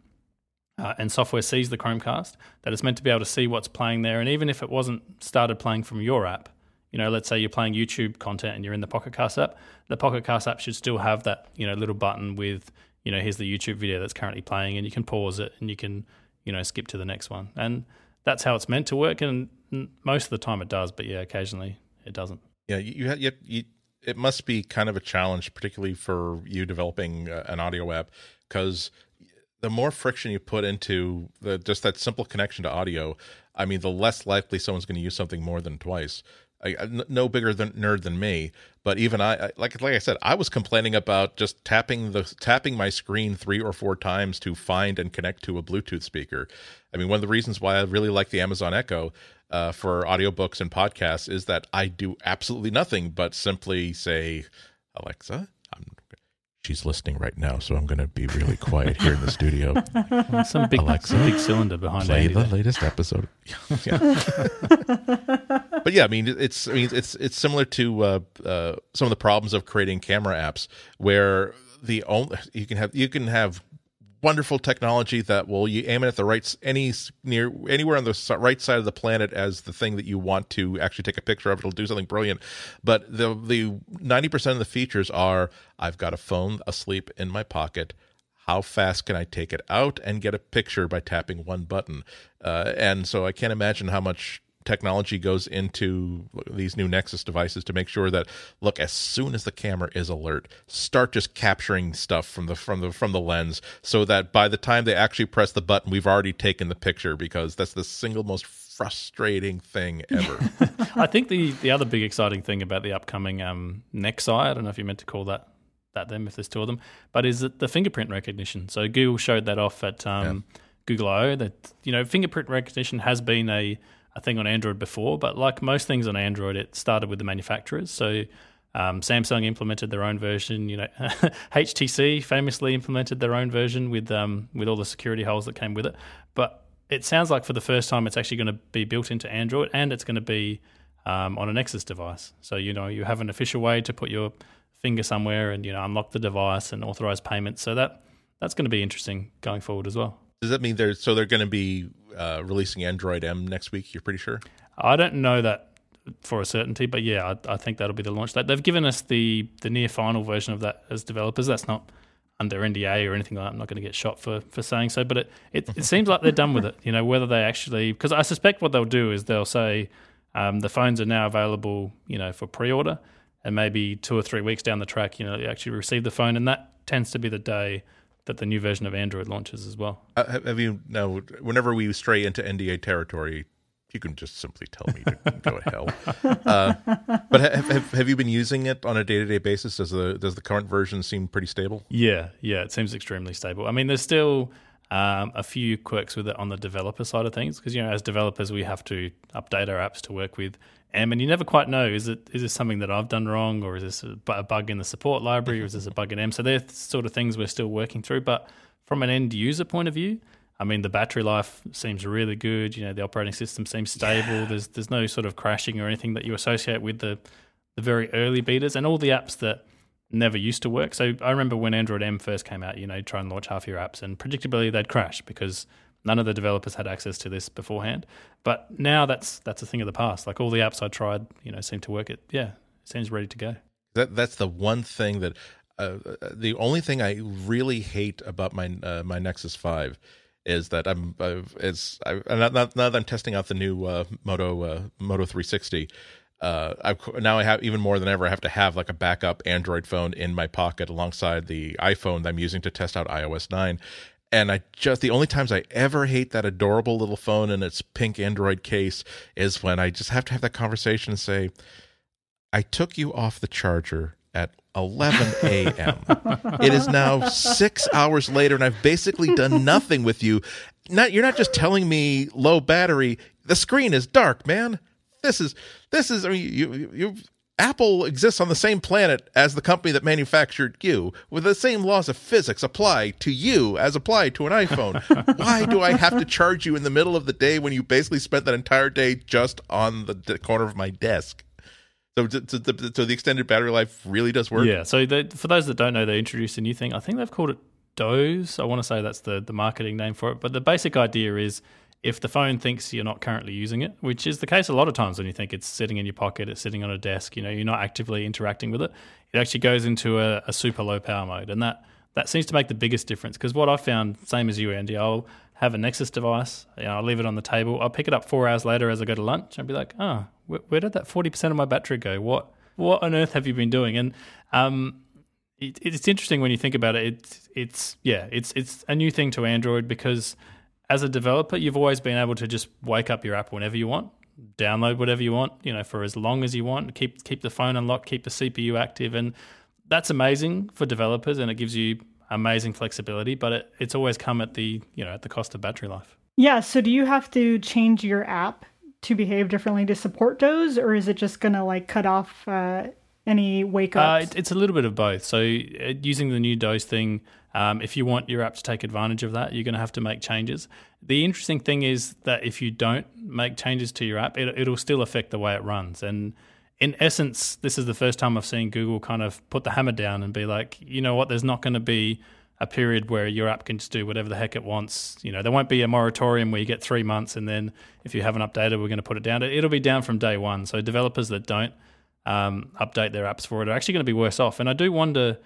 uh, and software sees the Chromecast, that it's meant to be able to see what's playing there, and even if it wasn't started playing from your app, you know, let's say you're playing YouTube content and you're in the Pocket Casts app, the Pocket Casts app should still have that, you know, little button with, you know, here's the YouTube video that's currently playing, and you can pause it and you can, you know, skip to the next one, and that's how it's meant to work, and most of the time it does, but yeah, occasionally it doesn't. Yeah, you you, you it must be kind of a challenge, particularly for you developing uh, an audio app, because the more friction you put into the just that simple connection to audio, I mean, the less likely someone's going to use something more than twice. I, no bigger than nerd than me, but even I, like like I said, I was complaining about just tapping the tapping my screen three or four times to find and connect to a Bluetooth speaker. I mean, one of the reasons why I really like the Amazon Echo uh, for audiobooks and podcasts is that I do absolutely nothing but simply say, Alexa, I'm, she's listening right now, so I'm going to be really quiet here in the studio. Some big, Alexa, some big cylinder behind play Andy the there. latest episode. but yeah, I mean, it's I mean, it's it's similar to uh, uh, some of the problems of creating camera apps where the only you can have you can have wonderful technology that will you aim it at the right any near anywhere on the right side of the planet as the thing that you want to actually take a picture of. It'll do something brilliant. But the the 90% of the features are I've got a phone asleep in my pocket. How fast can I take it out and get a picture by tapping one button? Uh, and so I can't imagine how much technology goes into these new Nexus devices to make sure that look as soon as the camera is alert, start just capturing stuff from the from the from the lens so that by the time they actually press the button, we've already taken the picture because that's the single most frustrating thing ever. I think the the other big exciting thing about the upcoming um, Nexi, I don't know if you meant to call that that them if there's two of them, but is it the fingerprint recognition? So Google showed that off at um, yeah. Google I/O that you know fingerprint recognition has been a a thing on Android before, but like most things on Android, it started with the manufacturers. So Um, Samsung implemented their own version. You know, HTC famously implemented their own version with um, with all the security holes that came with it. But it sounds like for the first time, it's actually going to be built into Android, and it's going to be um, on a Nexus device. So you know, you have an official way to put your finger somewhere and you know unlock the device and authorize payments. So that that's going to be interesting going forward as well. Does that mean they're so they're going to be uh, releasing Android M next week? You're pretty sure? I don't know that for a certainty, but yeah, I, I think that'll be the launch date. They've given us the the near final version of that as developers. That's not under NDA or anything like that. I'm not going to get shot for, for saying so, but it, it, it seems like they're done with it. You know, whether they actually, because I suspect what they'll do is they'll say um, the phones are now available, you know, for pre order, and maybe two or three weeks down the track, you know, you actually receive the phone, and that tends to be the day that the new version of Android launches as well. Uh, have you now? Whenever we stray into NDA territory, you can just simply tell me to go to hell. Uh, but have, have, have you been using it on a day to day basis? Does the does the current version seem pretty stable? Yeah, yeah, it seems extremely stable. I mean, there's still um, a few quirks with it on the developer side of things because you know as developers we have to update our apps to work with M, and you never quite know is it is this something that I've done wrong or is this a bug in the support library or is this a bug in M? So they're sort of things we're still working through, but from an end user point of view I mean, the battery life seems really good. You know, the operating system seems stable. Yeah. There's there's no sort of crashing or anything that you associate with the the very early betas and all the apps that never used to work. So I remember when Android M first came out, you know, try and launch half your apps, and predictably they'd crash because none of the developers had access to this beforehand. But now that's that's a thing of the past. Like all the apps I tried, you know, seem to work. It yeah, it seems ready to go. That that's the one thing that uh, the only thing I really hate about my uh, my Nexus Five is that I'm it's I, now, now that I'm testing out the new uh, Moto uh, Moto 360. Uh, I now I have even more than ever. I have to have like a backup Android phone in my pocket alongside the iPhone that I'm using to test out iOS 9. And I just the only times I ever hate that adorable little phone in its pink Android case is when I just have to have that conversation and say, "I took you off the charger at 11 a.m. it is now six hours later, and I've basically done nothing with you. Not you're not just telling me low battery. The screen is dark, man. This is this is. I mean, you you. Apple exists on the same planet as the company that manufactured you, with the same laws of physics apply to you as apply to an iPhone. Why do I have to charge you in the middle of the day when you basically spent that entire day just on the corner of my desk? So, to, to, so the extended battery life really does work. Yeah. So they, for those that don't know, they introduced a new thing. I think they've called it Doze. I want to say that's the the marketing name for it. But the basic idea is if the phone thinks you're not currently using it, which is the case a lot of times when you think it's sitting in your pocket, it's sitting on a desk, you know, you're not actively interacting with it, it actually goes into a, a super low power mode. And that, that seems to make the biggest difference. Because what I found, same as you, Andy, I'll have a Nexus device, you know, I'll leave it on the table, I'll pick it up four hours later as I go to lunch and be like, oh, where, where did that 40% of my battery go? What what on earth have you been doing? And um, it, it's interesting when you think about it. It's it's yeah, it's it's a new thing to Android because as a developer, you've always been able to just wake up your app whenever you want, download whatever you want, you know, for as long as you want, keep keep the phone unlocked, keep the CPU active, and that's amazing for developers, and it gives you amazing flexibility. But it, it's always come at the you know at the cost of battery life. Yeah. So do you have to change your app to behave differently to support those, or is it just going to like cut off uh, any wake ups? Uh, it's a little bit of both. So uh, using the new Doze thing, um, if you want your app to take advantage of that, you're going to have to make changes. The interesting thing is that if you don't make changes to your app, it, it'll still affect the way it runs. And in essence, this is the first time I've seen Google kind of put the hammer down and be like, you know what, there's not going to be a period where your app can just do whatever the heck it wants. You know, there won't be a moratorium where you get three months and then if you haven't updated, we're going to put it down. It'll be down from day one. So developers that don't um, update their apps for it are actually going to be worse off. And I do wonder,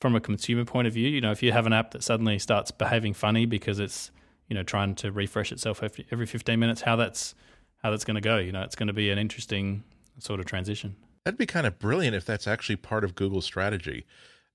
from a consumer point of view, you know, if you have an app that suddenly starts behaving funny because it's you know trying to refresh itself every 15 minutes, how that's how that's going to go. You know, it's going to be an interesting sort of transition. That'd be kind of brilliant if that's actually part of Google's strategy.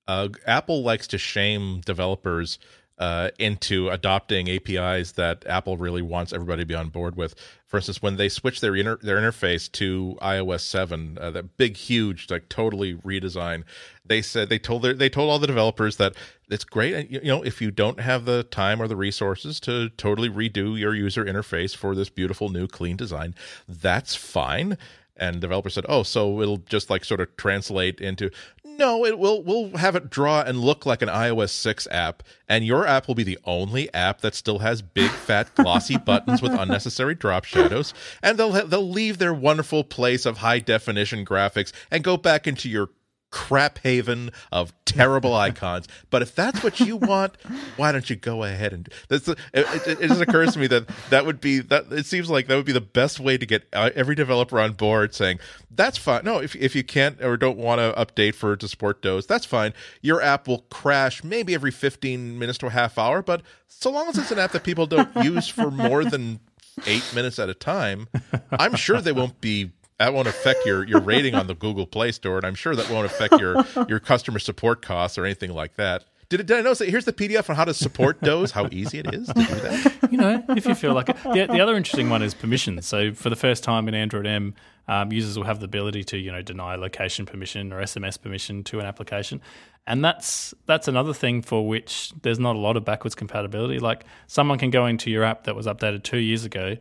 Uh, Apple likes to shame developers uh, into adopting APIs that Apple really wants everybody to be on board with. For instance, when they switched their inter- their interface to iOS seven, uh, that big, huge, like totally redesign, they said they told their, they told all the developers that it's great. You know, if you don't have the time or the resources to totally redo your user interface for this beautiful new clean design, that's fine and developer said, "Oh, so it'll just like sort of translate into no, it will we'll have it draw and look like an iOS 6 app and your app will be the only app that still has big fat glossy buttons with unnecessary drop shadows and they'll they'll leave their wonderful place of high definition graphics and go back into your crap haven of terrible icons. But if that's what you want, why don't you go ahead and it, it, it just occurs to me that that would be that it seems like that would be the best way to get uh, every developer on board saying that's fine. No, if if you can't or don't want to update for to support Doze, that's fine. Your app will crash maybe every 15 minutes to a half hour, but so long as it's an app that people don't use for more than 8 minutes at a time, I'm sure they won't be that won't affect your your rating on the Google Play Store, and I'm sure that won't affect your your customer support costs or anything like that. Did, did I notice that here's the PDF on how to support Doze, how easy it is to do that? You know, if you feel like it. The, the other interesting one is permissions. So for the first time in Android M, um, users will have the ability to, you know, deny location permission or SMS permission to an application. And that's that's another thing for which there's not a lot of backwards compatibility. Like someone can go into your app that was updated two years ago,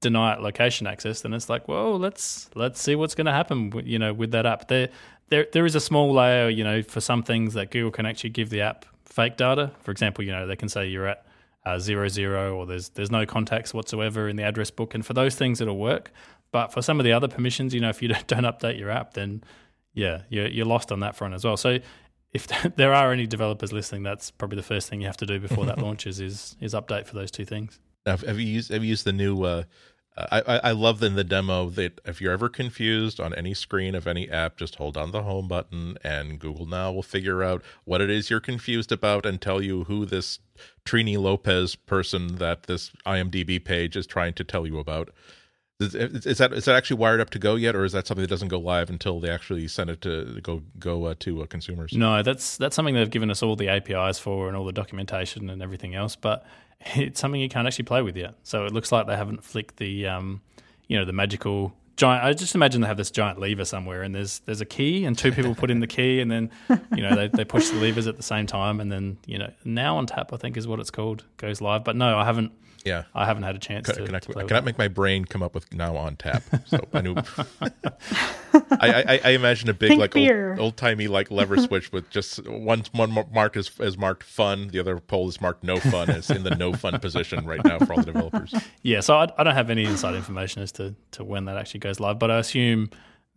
deny it location access, then it's like, well, let's let's see what's going to happen, you know, with that app. There, there, there is a small layer, you know, for some things that Google can actually give the app fake data. For example, you know, they can say you're at uh, zero zero or there's there's no contacts whatsoever in the address book, and for those things it'll work. But for some of the other permissions, you know, if you don't, don't update your app, then yeah, you're you're lost on that front as well. So if there are any developers listening, that's probably the first thing you have to do before that launches is is update for those two things. Have, you used have you used the new? Uh, I I love in the demo that if you're ever confused on any screen of any app, just hold on the home button, and Google Now will figure out what it is you're confused about and tell you who this Trini Lopez person that this IMDb page is trying to tell you about. Is, is, that is that actually wired up to go yet, or is that something that doesn't go live until they actually send it to go go uh, to uh, consumers? No, that's that's something they've given us all the APIs for and all the documentation and everything else, but it's something you can't actually play with yet. So it looks like they haven't flicked the, um, you know, the magical giant. I just imagine they have this giant lever somewhere, and there's there's a key, and two people put in the key, and then you know they, they push the levers at the same time, and then you know now on tap I think is what it's called goes live. But no, I haven't yeah, I haven't had a chance can, to. Can I, to I cannot make my brain come up with now on tap. So I knew. I, I, I, imagine a big Think like old, old timey like lever switch with just one one marked as, as marked fun, the other pole is marked no fun. It's in the no fun position right now for all the developers. Yeah, so I, I don't have any inside information as to to when that actually goes live, but I assume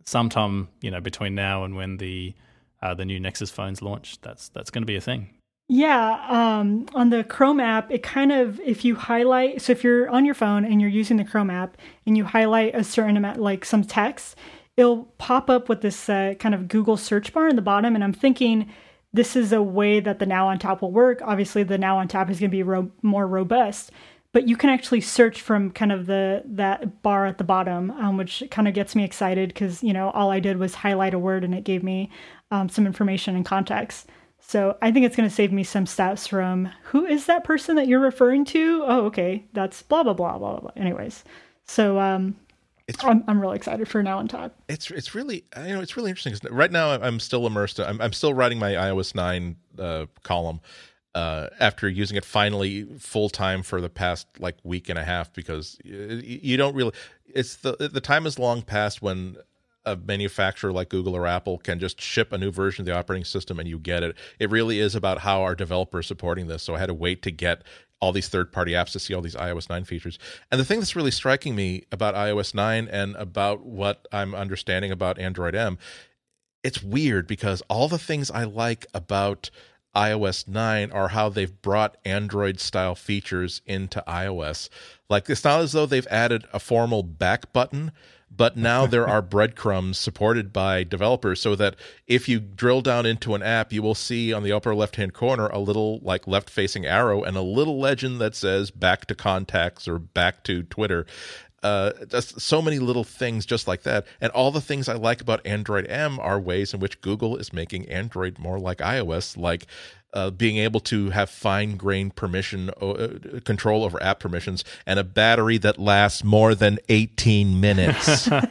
sometime you know between now and when the uh, the new Nexus phones launch, that's that's going to be a thing. Yeah, um, on the Chrome app, it kind of if you highlight. So if you're on your phone and you're using the Chrome app and you highlight a certain amount, like some text, it'll pop up with this uh, kind of Google search bar in the bottom. And I'm thinking this is a way that the Now on Tap will work. Obviously, the Now on Tap is going to be ro- more robust, but you can actually search from kind of the that bar at the bottom, um, which kind of gets me excited because you know all I did was highlight a word and it gave me um, some information and context. So I think it's going to save me some steps from who is that person that you're referring to? Oh, okay, that's blah blah blah blah blah. Anyways, so um, it's, I'm I'm really excited for now on tap. It's it's really you know it's really interesting. Right now I'm still immersed. I'm I'm still writing my iOS nine uh, column uh, after using it finally full time for the past like week and a half because you, you don't really. It's the the time is long past when a manufacturer like Google or Apple can just ship a new version of the operating system and you get it. It really is about how our developers supporting this. So I had to wait to get all these third party apps to see all these iOS 9 features. And the thing that's really striking me about iOS 9 and about what I'm understanding about Android M, it's weird because all the things I like about iOS 9 are how they've brought Android style features into iOS. Like it's not as though they've added a formal back button but now there are breadcrumbs supported by developers so that if you drill down into an app you will see on the upper left hand corner a little like left facing arrow and a little legend that says back to contacts or back to twitter uh, just so many little things just like that. And all the things I like about Android M are ways in which Google is making Android more like iOS, like uh, being able to have fine grained permission uh, control over app permissions and a battery that lasts more than 18 minutes.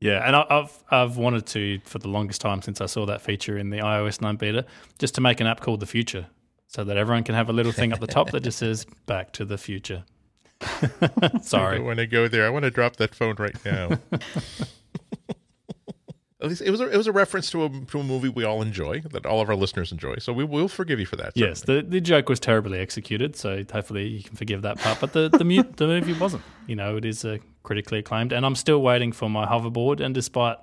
yeah, and I've I've wanted to for the longest time since I saw that feature in the iOS 9 beta, just to make an app called the Future, so that everyone can have a little thing at the top that just says "Back to the Future." Sorry. I want to go there, I want to drop that phone right now. At least it was a, it was a reference to a to a movie we all enjoy that all of our listeners enjoy. So we will forgive you for that. Yes, certainly. the, the joke was terribly executed, so hopefully you can forgive that part. But the the, mu- the movie wasn't. You know, it is uh, critically acclaimed, and I'm still waiting for my hoverboard. And despite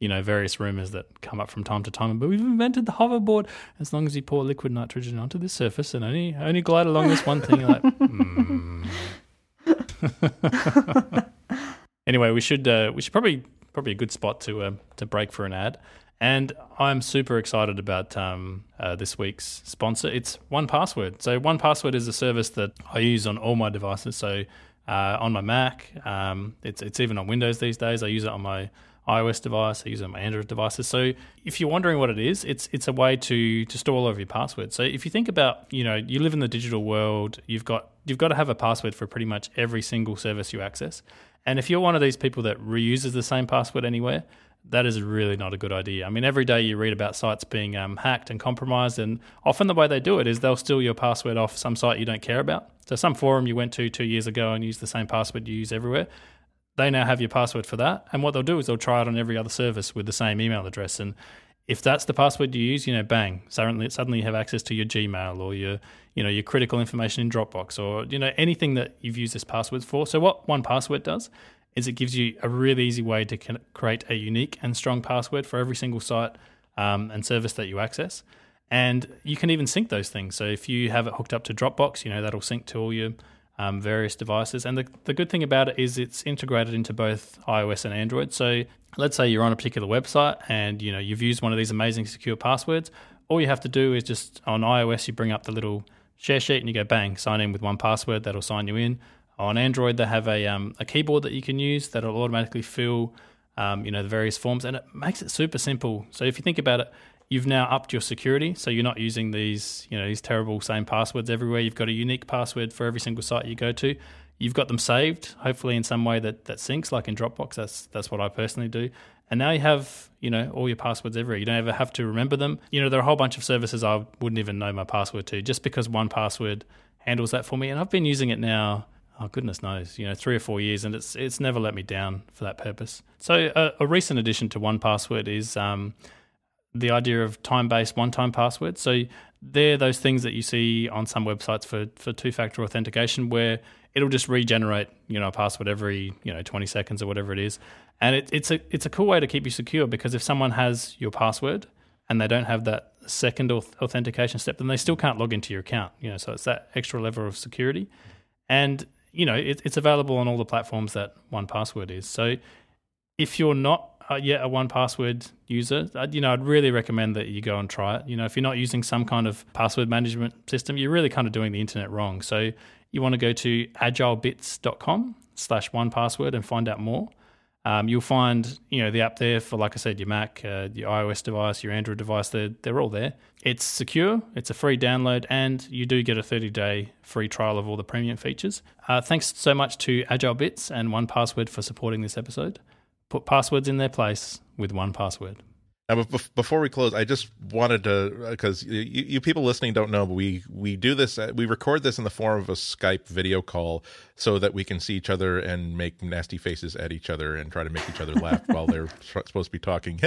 you know various rumors that come up from time to time, but we've invented the hoverboard. As long as you pour liquid nitrogen onto the surface and only only glide along this one thing, you're like. Mm. anyway, we should uh, we should probably probably a good spot to uh, to break for an ad. And I'm super excited about um, uh, this week's sponsor. It's 1Password. So 1Password is a service that I use on all my devices. So uh, on my Mac, um, it's it's even on Windows these days. I use it on my iOS device. I use it on my Android devices. So if you're wondering what it is, it's it's a way to to store all of your passwords. So if you think about, you know, you live in the digital world, you've got you've got to have a password for pretty much every single service you access. And if you're one of these people that reuses the same password anywhere, that is really not a good idea. I mean, every day you read about sites being um, hacked and compromised, and often the way they do it is they'll steal your password off some site you don't care about. So, some forum you went to two years ago and used the same password you use everywhere, they now have your password for that. And what they'll do is they'll try it on every other service with the same email address. And if that's the password you use, you know, bang, suddenly suddenly you have access to your Gmail or your you know your critical information in Dropbox or you know anything that you've used this password for. So what 1Password does is it gives you a really easy way to create a unique and strong password for every single site um, and service that you access. And you can even sync those things. So if you have it hooked up to Dropbox, you know that'll sync to all your um, various devices. And the, the good thing about it is it's integrated into both iOS and Android. So let's say you're on a particular website and you know you've used one of these amazing secure passwords. All you have to do is just on iOS you bring up the little share sheet and you go bang, sign in with 1Password that'll sign you in. On Android, they have a um, a keyboard that you can use that'll automatically fill, um, you know, the various forms, and it makes it super simple. So if you think about it, you've now upped your security, so you're not using these, you know, these terrible same passwords everywhere. You've got a unique password for every single site you go to. You've got them saved, hopefully in some way that that syncs, like in Dropbox. That's that's what I personally do. And now you have, you know, all your passwords everywhere. You don't ever have to remember them. You know, there are a whole bunch of services I wouldn't even know my password to, just because 1Password handles that for me. And I've been using it now oh goodness knows, you know, three or four years, and it's it's never let me down for that purpose. So a, a recent addition to 1Password is um, the idea of time-based one-time passwords. So they're those things that you see on some websites for for two-factor authentication, where it'll just regenerate, you know, a password every you know 20 seconds or whatever it is, and it, it's a it's a cool way to keep you secure because if someone has your password and they don't have that second authentication step, then they still can't log into your account. You know, so it's that extra level of security. And you know, it, it's available on all the platforms that 1Password is. So if you're not uh, yet a 1Password user, you know, I'd really recommend that you go and try it. You know, if you're not using some kind of password management system, you're really kind of doing the internet wrong. So you want to go to agilebits.com slash one password and find out more. Um, you'll find you know the app there for like I said your Mac, uh, your iOS device, your Android device. They're they're all there. It's secure. It's a free download, and you do get a 30 day free trial of all the premium features. Uh, thanks so much to AgileBits and 1Password for supporting this episode. Put passwords in their place with 1Password. Now, before we close, I just wanted to because you, you, people listening don't know, but we we do this. Uh, we record this in the form of a Skype video call so that we can see each other and make nasty faces at each other and try to make each other laugh while they're supposed to be talking.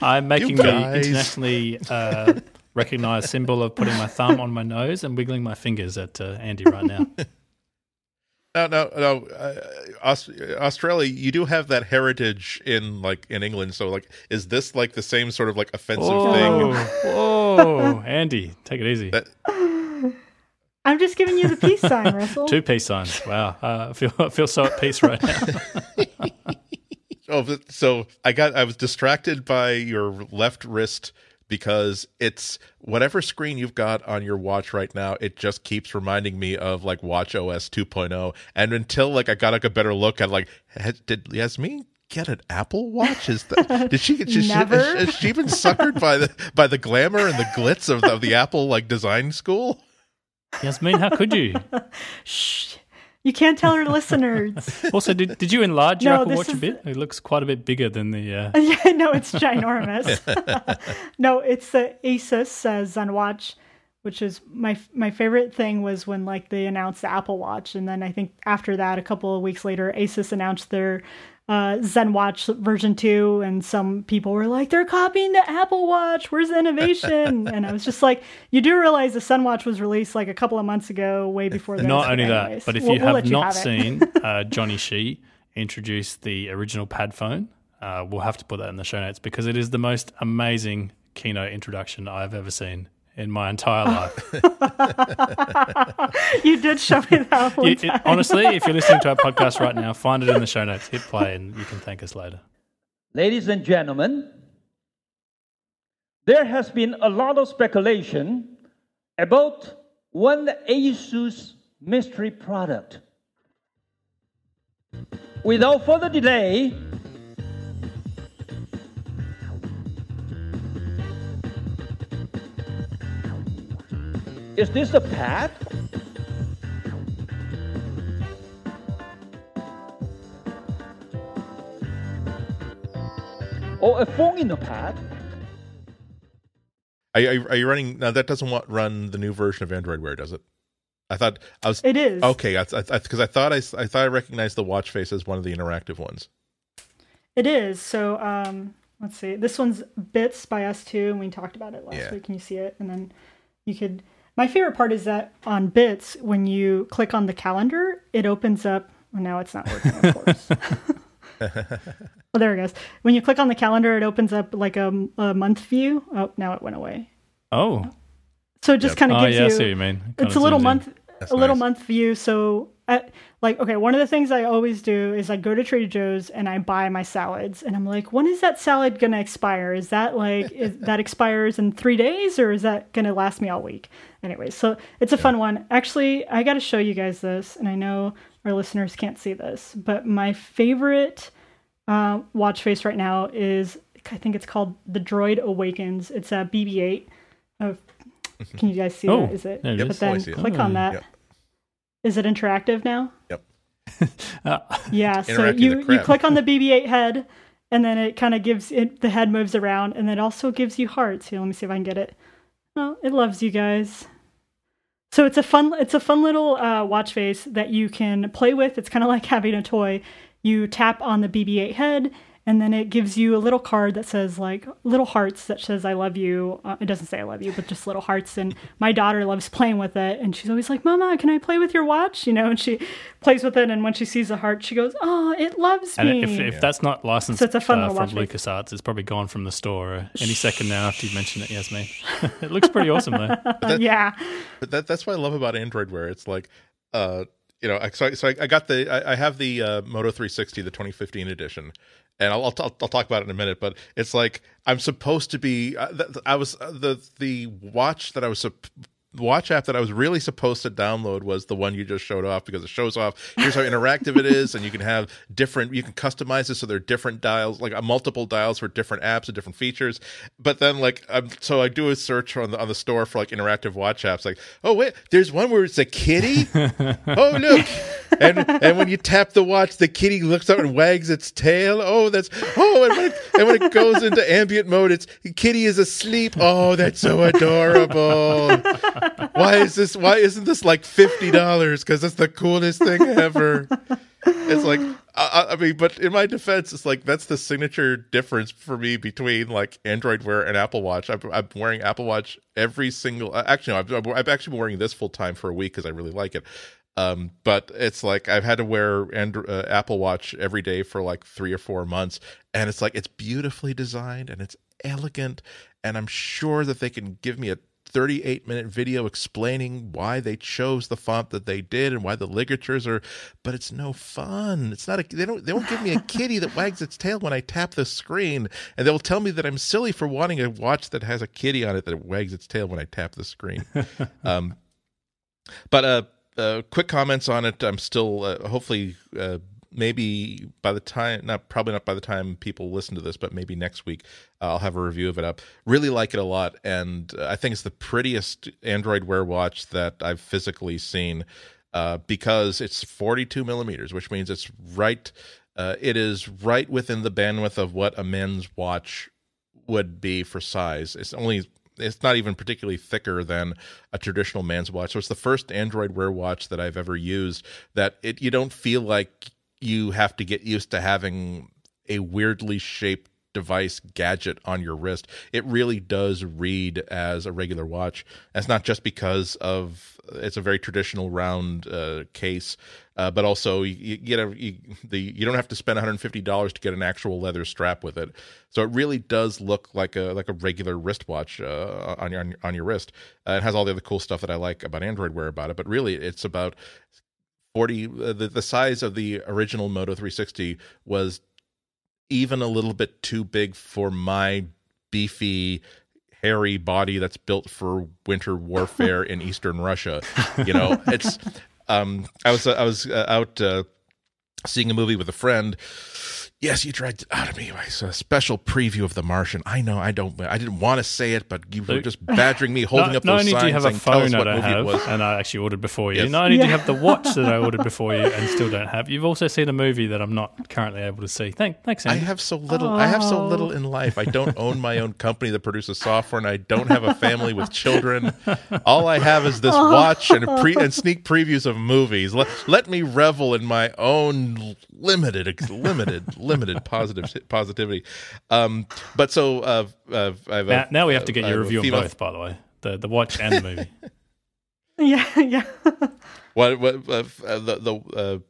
I'm making the internationally uh, recognized symbol of putting my thumb on my nose and wiggling my fingers at uh, Andy right now. No, no, no. Uh, Australia, you do have that heritage in like in England. So, like, is this like the same sort of like offensive whoa, thing? Whoa, Andy, take it easy. That, I'm just giving you the peace sign, Russell. Two peace signs. Wow, uh, I feel I feel so at peace right now. oh, so I got I was distracted by your left wrist because it's whatever screen you've got on your watch right now it just keeps reminding me of like watch os 2.0 and until like i got like a better look at like did Yasmine get an apple watch is that did she, she, Never. Has, has she been suckered by the by the glamour and the glitz of, of the apple like design school Yasmine how could you Shh. You can't tell our listeners. Also, did, did you enlarge your no, Apple Watch a bit? It looks quite a bit bigger than the. Uh... yeah, no, it's ginormous. no, it's the Asus uh, ZenWatch which is my my favorite thing was when like they announced the Apple Watch, and then I think after that, a couple of weeks later, Asus announced their uh, Zen Watch version two, and some people were like, "They're copying the Apple Watch. Where's the innovation?" and I was just like, "You do realize the Zen Watch was released like a couple of months ago, way before." That not only anyways, that, but if we'll, you have we'll not have seen uh, Jonney Shih introduce the original PadFone, uh, we'll have to put that in the show notes because it is the most amazing keynote introduction I've ever seen in my entire life. you did show me that one. You, it, honestly, if you're listening to our podcast right now, find it in the show notes, hit play, and you can thank us later. Ladies and gentlemen, there has been a lot of speculation about one Asus mystery product. Without further delay, Is this a pad? Or a phone in a pad? Are, are, are you running now? That doesn't want, run the new version of Android Wear, does it? I thought I was. It is okay. Because I, I, I, thought I, I thought I recognized the watch face as one of the interactive ones. It is. So um, let's see. This one's Bits by S2, and we talked about it last yeah. week. Can you see it? And then you could my favorite part is that on Bits, when you click on the calendar, it opens up. Well, now it's not working, of course. well, there it goes. When you click on the calendar, it opens up like a, a month view. Oh, now it went away. Oh. So it just yep. kind of oh, gives yeah, you. I see what you mean. It's a little month, a little month view. So like okay one of the things i always do is i go to trader joe's and i buy my salads and i'm like when is that salad gonna expire? Is that like is, that expires in three days or is that gonna last me all week? Anyway so it's a fun one. Actually i gotta show you guys this and i know our listeners can't see this but my favorite uh, watch face right now is i think it's called the droid awakens. It's a bb8 of can you guys see oh, that is it but then click on that yep is it interactive now? Yep. uh, yeah. So you you click on the BB-8 head, and then it kind of gives it the head moves around, and it also gives you hearts. Here, let me see if I can get it. Oh, it loves you guys. So it's a fun it's a fun little uh, watch face that you can play with. It's kind of like having a toy. You tap on the BB-8 head, and then it gives you a little card that says like little hearts that says i love you. Uh, it doesn't say i love you but just little hearts. And my daughter loves playing with it. And she's always like mama can i play with your watch? You know and she plays with it. And when she sees a heart she goes oh it loves me. and if, if that's not licensed so it's a fun uh, from lucasarts it's probably gone from the store any second now after you mention it Yes, Yasmine it looks pretty awesome though. That, yeah. but that, that's what i love about android Wear it's like uh you know, so, so I, got the, I, I have the uh, Moto 360, the 2015 edition, and I'll, I'll, I'll, talk about it in a minute. But it's like I'm supposed to be. Uh, I was uh, the the watch that I was watch app that I was really supposed to download was the one you just showed off because it shows off here's how interactive it is, and you can have different, you can customize it so there are different dials, like uh, multiple dials for different apps and different features. But then, like, um, so I do a search on the on the store for like interactive watch apps, like, oh wait, there's one where it's a kitty. oh look, and and when you tap the watch, the kitty looks up and wags its tail. Oh, that's oh, and when it, and when it goes into ambient mode, it's kitty is asleep. Oh, that's so adorable why is this? Why isn't this like fifty dollars? Because it's the coolest thing ever. It's like I, I, mean, but in my defense, it's like that's the signature difference for me between like Android Wear and Apple Watch. I'm, I'm wearing Apple Watch every single. Uh, actually, no, I've, I've actually been wearing this full time for a week because I really like it. Um, but it's like I've had to wear uh, Apple Watch every day for like three or four months, and it's like it's beautifully designed and it's elegant, and I'm sure that they can give me a 38 minute video explaining why they chose the font that they did and why the ligatures are but it's no fun it's not a they don't they won't give me a kitty that wags its tail when i tap the screen and they'll tell me that i'm silly for wanting a watch that has a kitty on it that wags its tail when i tap the screen um but uh uh, quick comments on it. I'm still uh, hopefully uh, maybe by the time not probably not by the time people listen to this but maybe next week uh, i'll have a review of it up really like it a lot and uh, i think it's the prettiest android wear watch that i've physically seen uh, because it's 42 millimeters which means it's right uh, it is right within the bandwidth of what a men's watch would be for size it's only it's not even particularly thicker than a traditional man's watch. So it's the first Android Wear watch that I've ever used that it you don't feel like you have to get used to having a weirdly shaped device gadget on your wrist. It really does read as a regular watch. That's not just because of it's a very traditional round uh, case, uh, but also you, you get a you, the you don't have to spend 150 dollars to get an actual leather strap with it. So it really does look like a like a regular wristwatch uh, on your on your wrist. Uh, it has all the other cool stuff that I like about Android Wear about it, but really it's about 40 uh, the, the size of the original Moto 360 was even a little bit too big for my beefy hairy body that's built for winter warfare in eastern russia. You know it's um i was uh, i was uh, out uh, seeing a movie with a friend Yes, you dragged it ah, out of me. It's a special preview of The Martian. I know. I don't. I didn't want to say it, but you were just badgering me, holding not, up not those only signs do you have a saying, "Tell us I what movie have, was." and I actually ordered before you. Yes. Not only do you have the watch that I ordered before you and still don't have, you've also seen a movie that I'm not currently able to see. Thank, thanks, I have so little. I have so Oh. little in life. I don't own my own company that produces software, and I don't have a family with children. All I have is this oh. watch and a pre and sneak previews of movies. Let let me revel in my own limited, limited, limited positive positivity. Um, but so uh, uh, I have a- now, now we have to get I your review on both, by the way, the the watch and the movie. Yeah, yeah. What what uh, the the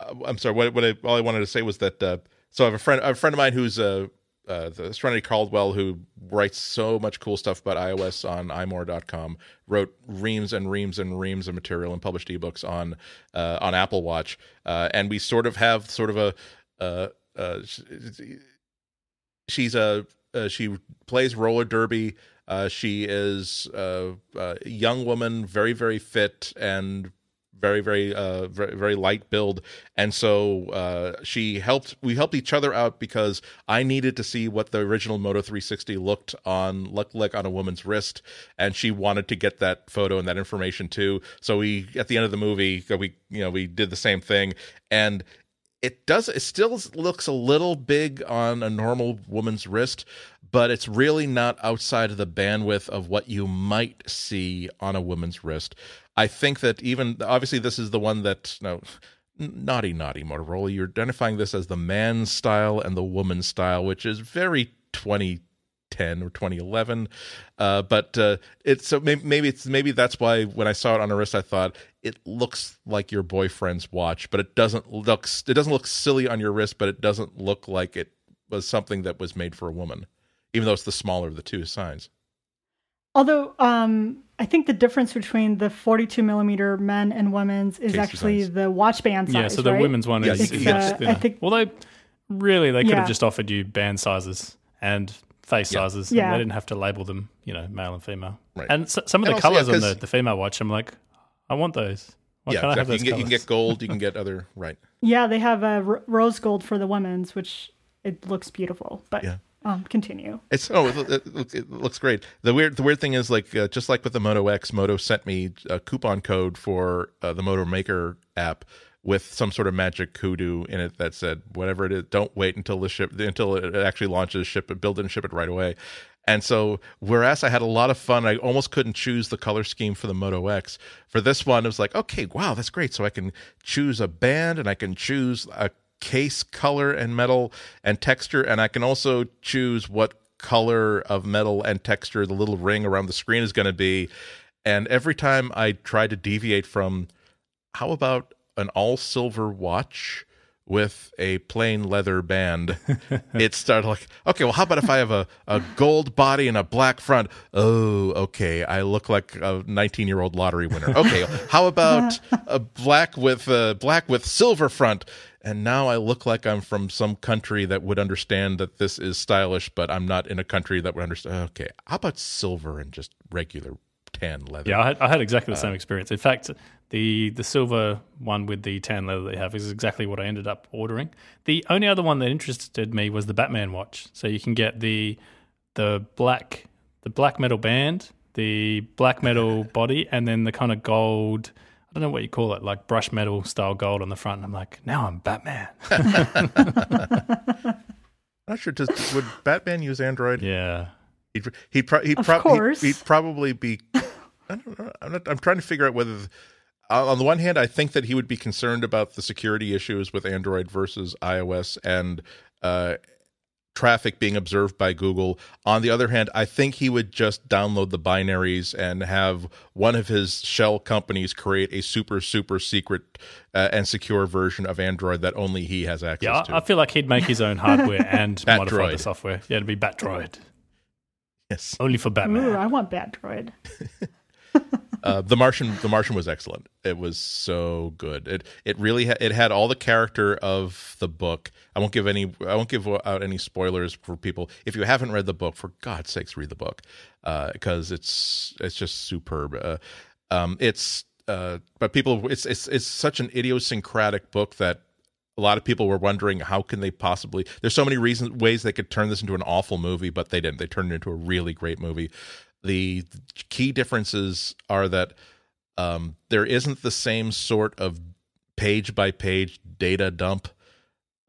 uh, I'm sorry. What what I, all I wanted to say was that uh, so I have a friend a friend of mine who's uh, uh, the Serenity Caldwell who writes so much cool stuff about iOS on imore.com. Wrote reams and reams and reams of material and published ebooks on uh, on Apple Watch. Uh, and we sort of have sort of a uh, uh, she's a uh, she plays roller derby. Uh, she is uh, a young woman, very very fit and very very uh very, very light build. And so uh she helped we helped each other out because i needed to see what the original moto 360 looked on looked like on a woman's wrist. And she wanted to get that photo and that information too. So we at the end of the movie we you know we did the same thing. And it does it still looks a little big on a normal woman's wrist but it's really not outside of the bandwidth of what you might see on a woman's wrist. I think that even obviously this is the one that no naughty naughty motorola. You're identifying this as the man style and the woman style which is very 2010 or 2011 uh, but uh, it's so maybe, maybe it's maybe that's why when i saw it on a wrist i thought it looks like your boyfriend's watch but it doesn't look it doesn't look silly on your wrist but it doesn't look like it was something that was made for a woman even though it's the smaller of the two signs Although um, I think the difference between the 42 millimeter men and women's is Case actually designs. the watch band size. yeah, so the right? women's one Yes, is, It's, yes. uh, thinner. I think Although, really, they could Yeah. have just offered you band sizes and face Yeah. sizes. and Yeah. they didn't have to label them, you know, male and female. Right. And s some of And the also, yeah, colors on the, 'cause- the female watch, I'm like, I want those. Why yeah can't I have exactly. those you, can get, you can get gold you can get other right yeah, they have a r- rose gold for the women's, which it looks beautiful. But Yeah. um, continue. It's oh, it, it, it, it looks great. The weird the weird thing is like uh, just like with the Moto X, Moto sent me a coupon code for uh, the Moto Maker app with some sort of magic hoodoo in it that said whatever it is, don't wait until the ship until it actually launches, ship it, build it, and ship it right away. And so, whereas I had a lot of fun, I almost couldn't choose the color scheme for the Moto X. For this one, it was like, okay, wow, that's great. So I can choose a band and I can choose a case color and metal and texture, and I can also choose what color of metal and texture the little ring around the screen is going to be. And every time I try to deviate from, how about an all silver watch? With a plain leather band, it started like, okay, well, how about if I have a, a gold body and a black front? Oh, okay, I look like a 19 year old lottery winner. Okay, how about a black with uh, black with silver front? And now I look like I'm from some country that would understand that this is stylish, but I'm not in a country that would understand. Okay, how about silver and just regular tan leather? Yeah, I had, I had exactly the Uh, same experience. In fact, the the silver one with the tan leather they have is exactly what I ended up ordering. The only other one that interested me was the Batman watch. So you can get the the black the black metal band, the black metal body, and then the kind of gold. I don't know what you call it, like brush metal style gold on the front. And I'm like, now I'm Batman. Not sure. Does would Batman use Android? yeah, He'd he'd, pro- he'd, Of prob- he'd- he'd probably be. I don't know. I'm, not, I'm trying to figure out whether. Uh, On the one hand, I think that he would be concerned about the security issues with Android versus iOS and uh, traffic being observed by Google. On the other hand, I think he would just download the binaries and have one of his shell companies create a super, super secret uh, and secure version of Android that only he has access Yeah, to. I, I feel like he'd make his own hardware and modify Droid. the software. Yeah, it'd be Batroid. yes. Only for Batman. Ooh, I want Bad Droid. Uh, the Martian, The Martian was excellent. It was so good. It it really ha- it had all the character of the book. I won't give any I won't give out any spoilers for people. If you haven't read the book, for God's sakes, read the book because it's it's just superb. Uh, um, it's uh, but people, it's it's it's such an idiosyncratic book that a lot of people were wondering how can they possibly there's so many reasons ways they could turn this into an awful movie but they didn't they turned it into a really great movie the key differences are that um, there isn't the same sort of page by page data dump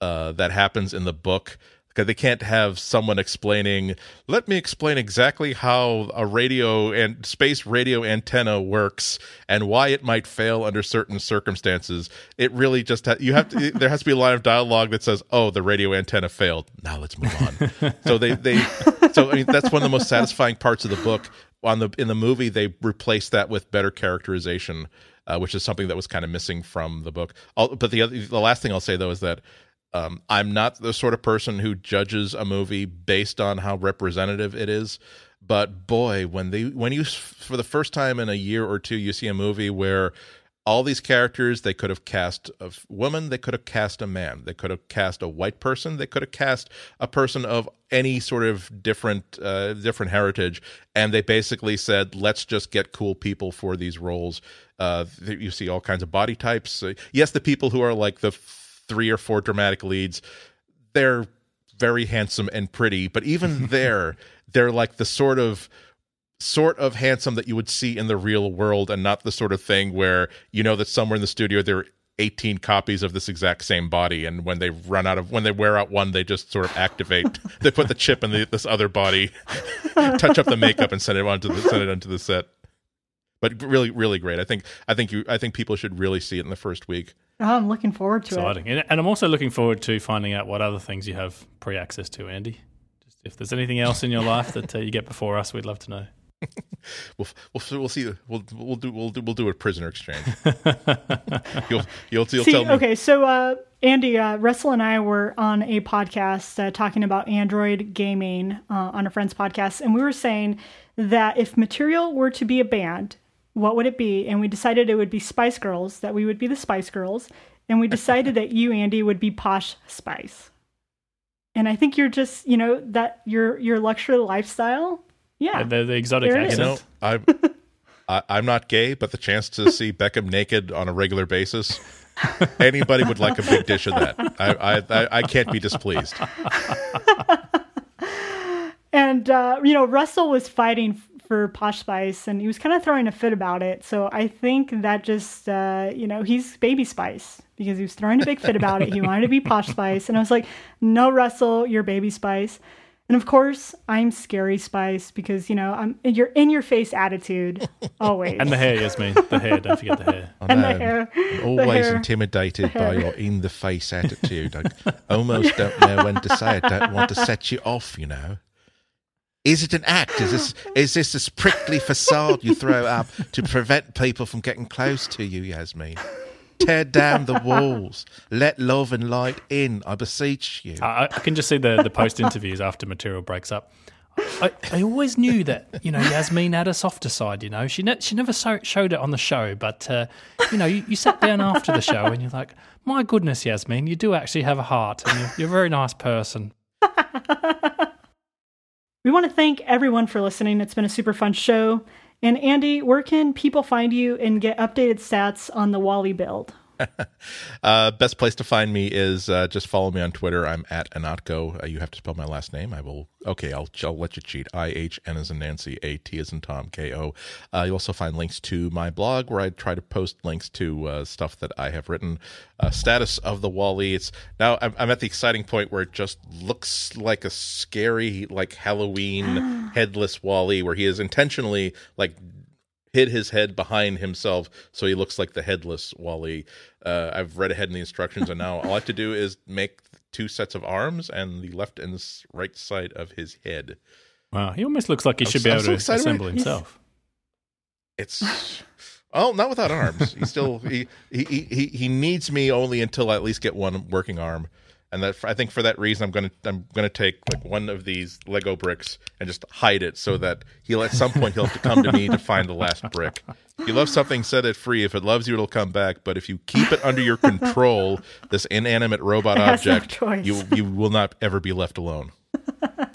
uh, that happens in the book because they can't have someone explaining let me explain exactly how a radio and space radio antenna works and why it might fail under certain circumstances. It really just ha- you have to there has to be a line of dialogue that says oh the radio antenna failed. Now let's move on. So they they so i mean that's one of the most satisfying parts of the book. On the in the movie they replaced that with better characterization uh, which is something that was kind of missing from the book. I'll, but the other the last thing i'll say though is that um, I'm not the sort of person who judges a movie based on how representative it is. But boy, when they when you for the first time in a year or two, you see a movie where all these characters they could have cast a woman, they could have cast a man, they could have cast a white person, they could have cast a person of any sort of different uh, different heritage, and they basically said, let's just get cool people for these roles. Uh, you see all kinds of body types. Uh, yes, the people who are like the three or four dramatic leads. They're very handsome and pretty but even there they're like the sort of sort of handsome that you would see in the real world and not the sort of thing where you know that somewhere in the studio there are 18 copies of this exact same body and when they run out of when they wear out one they just sort of activate they put the chip in the, this other body touch up the makeup and send it onto the send it onto the set. But really really great. I think i think you i think people should really see it in the first week I'm looking forward to it. Exciting. And, and I'm also looking forward to finding out what other things you have pre access to, Andy. Just if there's anything else in your life that uh, you get before us, we'd love to know. We'll we'll we'll see. We'll we'll do we'll do we'll do a prisoner exchange. you'll you'll you'll See, tell me. okay, so uh, Andy, uh, Russell and I were on a podcast uh, talking about Android gaming uh, on a friend's podcast, and we were saying that if Material were to be a band, what would it be? And we decided it would be Spice Girls, that we would be the Spice Girls, and we decided that you, Andy, would be Posh Spice. And I think you're just, you know, that your your luxury lifestyle. Yeah, The, the exotic There it is. You know, I'm I, I'm not gay, but the chance to see Beckham naked on a regular basis, anybody would like a big dish of that. I I I, I can't be displeased. And uh, you know, Russell was fighting f- for Posh Spice, and he was kind of throwing a fit about it. So I think that just, uh, you know, he's Baby Spice because he was throwing a big fit about it. He wanted to be Posh Spice, and I was like, "No, Russell, you're Baby Spice." And of course, I'm Scary Spice because you know I'm you're in your face attitude always. And the hair, yes, Yasmine. The hair. Don't forget the hair. And the I'm hair. always hair. intimidated The by hair. your in the face attitude. I almost don't know when to say it. Don't want to set you off, you know. Is it an act? Is this is this a prickly facade you throw up to prevent people from getting close to you, Yasmine? Tear down the walls. Let love and light in. I beseech you. I, I can just see the, the post interviews after material breaks up. I, I always knew that you know Yasmine had a softer side. You know she ne- she never so- showed it on the show, but uh, you know you, you sat down after the show and you're like, my goodness, Yasmine, you do actually have a heart and you're, you're a very nice person. We want to thank everyone for listening. It's been a super fun show. And Andy, where can people find you and get updated stats on the WALL-E build? Uh, best place to find me is uh, just follow me on Twitter. I'm at Ihnatko. Uh, you have to spell my last name. I will. Okay, I'll, I'll let you cheat. I H N is in Nancy, A T is in Tom, K O. Uh, you also find links to my blog where I try to post links to uh, stuff that I have written. Uh, status of the WALL-E. It's now I'm, I'm at the exciting point where it just looks like a scary, like Halloween headless WALL-E, where he is intentionally like hid his head behind himself so he looks like the headless WALL-E. Uh, I've read ahead in the instructions, and now all I have to do is make two sets of arms and the left and right side of his head. Wow, he almost looks like he I'm should so- be able so to assemble himself. It's oh, not without arms. He still he, he he he needs me only until I at least get one working arm. And that I think for that reason, I'm gonna I'm gonna take like one of these Lego bricks and just hide it so that he'll at some point he'll have to come to me to find the last brick. If you love something, set it free. If it loves you, it'll come back. But if you keep it under your control, this inanimate robot has no object, you you will not ever be left alone.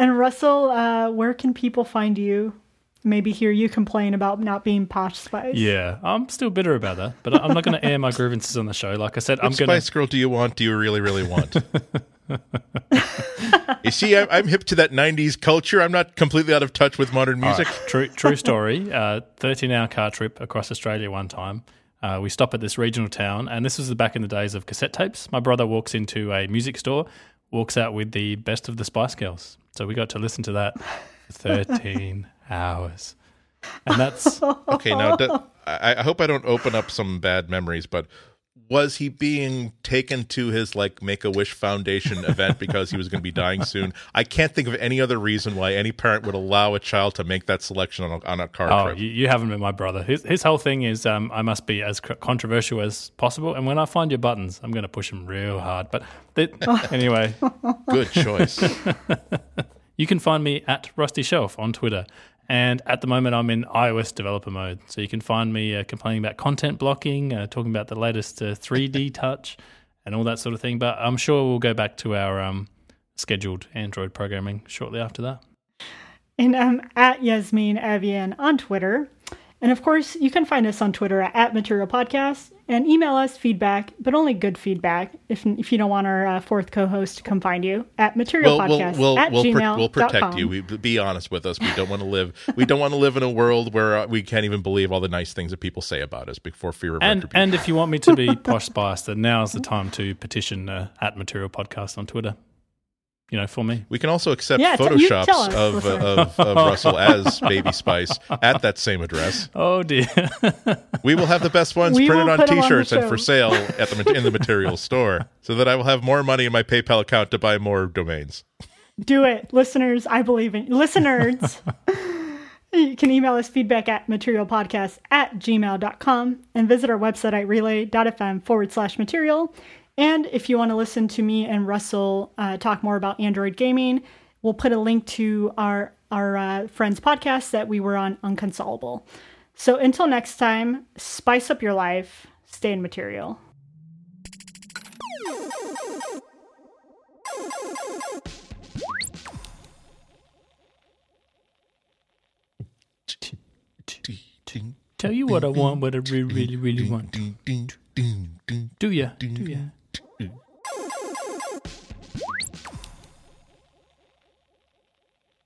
And Russell, uh, where can people find you? Maybe hear you complain about not being Posh Spice. Yeah, I'm still bitter about that, but I'm not going to air my grievances on the show. Like I said, I'm Which going to. Spice Girl do you want? Do you really, really want? you see, I'm, I'm hip to that '90s culture. I'm not completely out of touch with modern music. True, true story. Uh, 13 hour car trip across Australia one time. Uh, we stop at this regional town, and this was back in the days of cassette tapes. My brother walks into a music store, walks out with the best of the Spice Girls. So we got to listen to that for 13 hours. And that's Okay, now that, I, I hope I don't open up some bad memories, but was he being taken to his like Make a Wish Foundation event because he was going to be dying soon? I can't think of any other reason why any parent would allow a child to make that selection on a, on a car Oh, trip. you, you haven't met my brother. His, his whole thing is um, I must be as controversial as possible. And when I find your buttons, I'm going to push them real hard. But they, anyway, Good choice. you can find me at Rusty Shelf on Twitter. And at the moment, I'm in iOS developer mode. So you can find me uh, complaining about content blocking, uh, talking about the latest uh, 3D touch, and all that sort of thing. But I'm sure we'll go back to our um, scheduled Android programming shortly after that. And I'm at Yasmine Evjen on Twitter. And of course, you can find us on Twitter at, at Material Podcast and email us feedback, but only good feedback if, if you don't want our uh, fourth co host to come find you at Material We'll, we'll, Podcast we'll, at we'll, gmail. we'll protect you. We, be honest with us. We don't want to live. We don't want to live in a world where uh, we can't even believe all the nice things that people say about us before fear of And retribution. and if you want me to be posh spice, then now's the time to petition uh, at Material Podcast on Twitter. You know, for me. We can also accept Yeah, photoshops tell us, of, uh, of, of Russell as Baby Spice at that same address. Oh dear. We will have the best ones We printed on put 'em on the T-shirts and for sale at the in the material store, so that I will have more money in my PayPal account to buy more domains. Do it, listeners. I believe in listeners. you can email us feedback at materialpodcast at gmail.com and visit our website at relay.fm forward slash material. And if you want to listen to me and Russell uh, talk more about Android gaming, we'll put a link to our our uh, friends podcast that we were on Unconsolable. So until next time, spice up your life, stay in material. Tell you what I want, what I really, really, really want. Do ya? Do ya?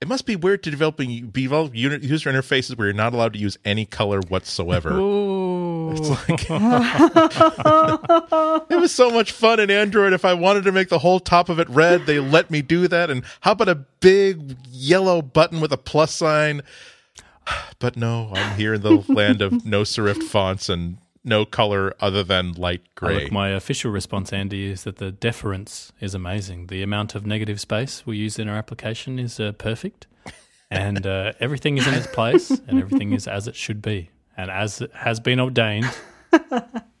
It must be weird to developing develop unit user interfaces where you're not allowed to use any color whatsoever. Oh, It was so much fun in Android. If I wanted to make the whole top of it red, they let me do that. And how about a big yellow button with a plus sign? But no, I'm here in the land of no serif fonts and no color other than light gray. Look, my official response, Andy, is that the deference is amazing. The amount of negative space we use in our application is uh, perfect, and uh, everything is in its place, and everything is as it should be, and as it has been ordained